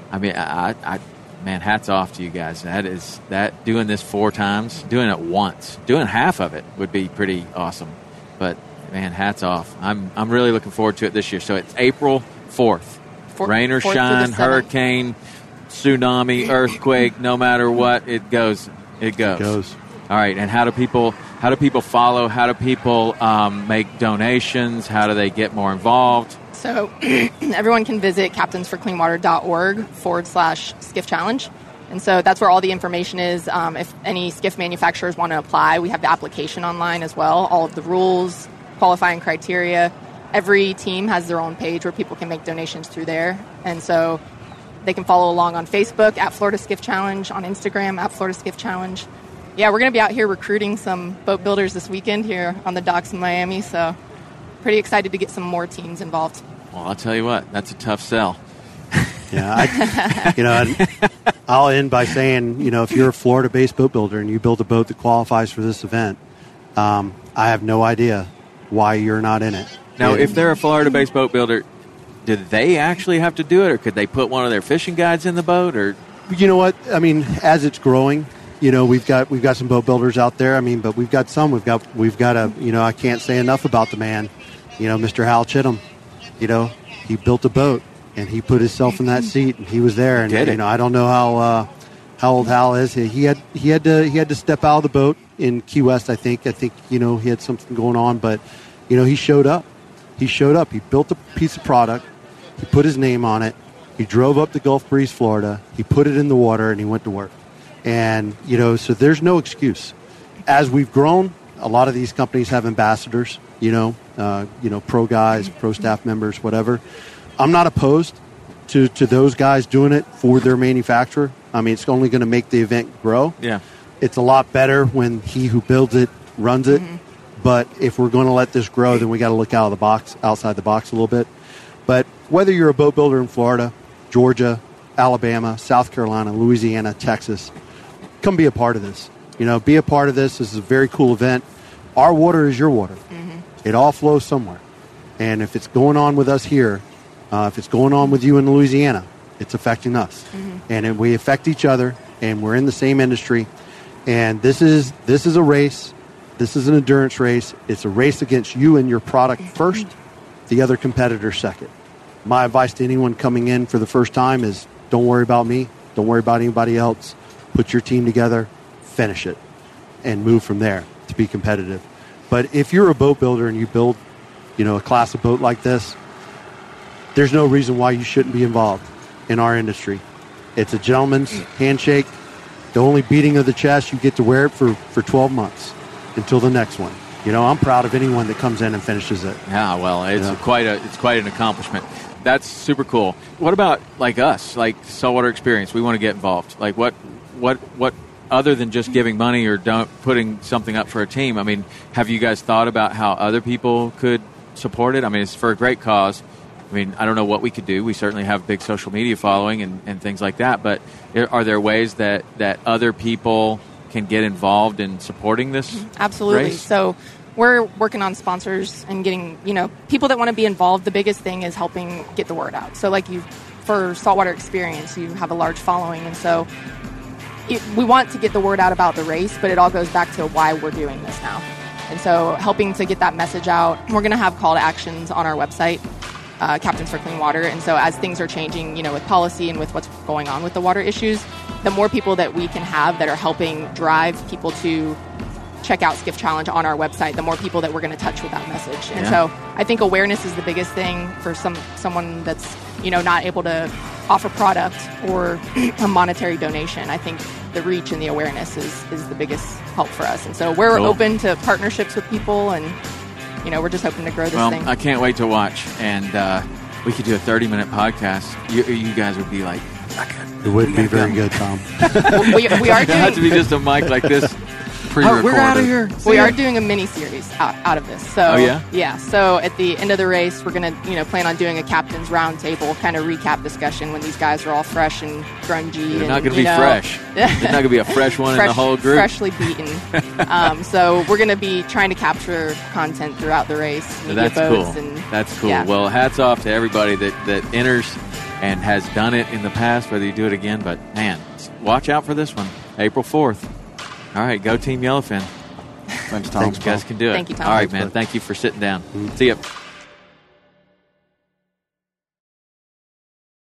I mean, I, I, man, hats off to you guys. That is that doing this four times, doing it once, doing half of it would be pretty awesome. But man, hats off. I'm I'm really looking forward to it this year. So it's April fourth. Rain or shine, hurricane, tsunami, earthquake, no matter what, it goes it goes. It goes. All right, and how do people how do people follow? How do people um, make donations? How do they get more involved? So everyone can visit captainsforcleanwater.org forward slash skiff challenge. And so that's where all the information is. Um, if any skiff manufacturers want to apply, we have the application online as well, all of the rules, qualifying criteria. Every team has their own page where people can make donations through there. And so they can follow along on Facebook at Florida Skiff Challenge, on Instagram at Florida Skiff Challenge. Yeah, we're going to be out here recruiting some boat builders this weekend here on the docks in Miami. So, pretty excited to get some more teams involved. Well, I'll tell you what, that's a tough sell. yeah, I, you know, I'll end by saying, you know, if you're a Florida-based boat builder and you build a boat that qualifies for this event, um, I have no idea why you're not in it. Now, if they're a Florida-based boat builder, did they actually have to do it, or could they put one of their fishing guides in the boat? Or you know what? I mean, as it's growing, you know, we've got we've got some boat builders out there. I mean, but we've got some. We've got we've got a you know I can't say enough about the man. You know, Mr. Hal Chittum. You know, he built a boat and he put himself in that seat and he was there. And you know, I don't know how uh, how old Hal is. He had he had to he had to step out of the boat in Key West. I think I think you know he had something going on, but you know he showed up. He showed up. He built a piece of product he put his name on it. He drove up to Gulf Breeze, Florida. He put it in the water and he went to work. And, you know, so there's no excuse. As we've grown, a lot of these companies have ambassadors, you know, uh, you know, pro guys, pro staff members, whatever. I'm not opposed to, to those guys doing it for their manufacturer. I mean, it's only going to make the event grow. Yeah. It's a lot better when he who builds it runs it. Mm-hmm. But if we're going to let this grow, then we got to look out of the box, outside the box a little bit. But whether you're a boat builder in Florida, Georgia, Alabama, South Carolina, Louisiana, Texas, come be a part of this. You know, be a part of this. This is a very cool event. Our water is your water. Mm-hmm. It all flows somewhere. And if it's going on with us here, uh, if it's going on with you in Louisiana, it's affecting us. Mm-hmm. And we affect each other, and we're in the same industry. And this is this is a race. This is an endurance race. It's a race against you and your product first, the other competitor second my advice to anyone coming in for the first time is don't worry about me. Don't worry about anybody else. Put your team together, finish it, and move from there to be competitive. But if you're a boat builder and you build you know, a class of boat like this, there's no reason why you shouldn't be involved in our industry. It's a gentleman's handshake. The only beating of the chest, you get to wear it for, for 12 months until the next one. You know, I'm proud of anyone that comes in and finishes it. Yeah, well, it's Yeah. quite a it's quite an accomplishment. That's super cool. What about like us, like saltwater experience? We want to get involved. Like what what what other than just giving money or putting something up for a team? I mean, have you guys thought about how other people could support it? I mean, it's for a great cause. I mean, I don't know what we could do. We certainly have big social media following and, and things like that. But are there ways that, that other people can get involved in supporting this? Mm-hmm. Absolutely. race? So we're working on sponsors and getting, you know, people that want to be involved. The biggest thing is helping get the word out. So like you, for Saltwater Experience, you have a large following, and so it, we want to get the word out about the race, but it all goes back to why we're doing this now. And so helping to get that message out, we're going to have call to actions on our website, uh, Captains for Clean Water. And so as things are changing, you know, with policy and with what's going on with the water issues, the more people that we can have that are helping drive people to check out Skiff Challenge on our website, the more people that we're going to touch with that message. And Yeah. so I think awareness is the biggest thing for some someone that's you know not able to offer product or a monetary donation. I think the reach and the awareness is is the biggest help for us. And so we're Cool. open to partnerships with people, and you know we're just hoping to grow this Well, thing. I can't wait to watch, and uh, we could do a thirty-minute podcast. You, you guys would be like, It wouldn't be very good, Tom. we, we are it has to be just a mic like this. Pre-recorded. Oh, we're out of here. See we ya. are doing a mini series out, out of this. So Oh, yeah? yeah. So at the end of the race, we're gonna you know plan on doing a captain's roundtable kind of recap discussion when these guys are all fresh and grungy. They're and, not going to you be know, fresh. There's not going to be a fresh one in the whole group. freshly beaten. um, so we're going to be trying to capture content throughout the race. So media that's cool. And, That's cool. yeah. Well, hats off to everybody that, that enters and has done it in the past, whether you do it again. But man, watch out for this one, April 4th. All right, go Team Yellowfin. Thanks, Tom. You guys can do it. Thank you, Tom. All right, Thanks, man. bud. Thank you for sitting down. Mm-hmm. See ya.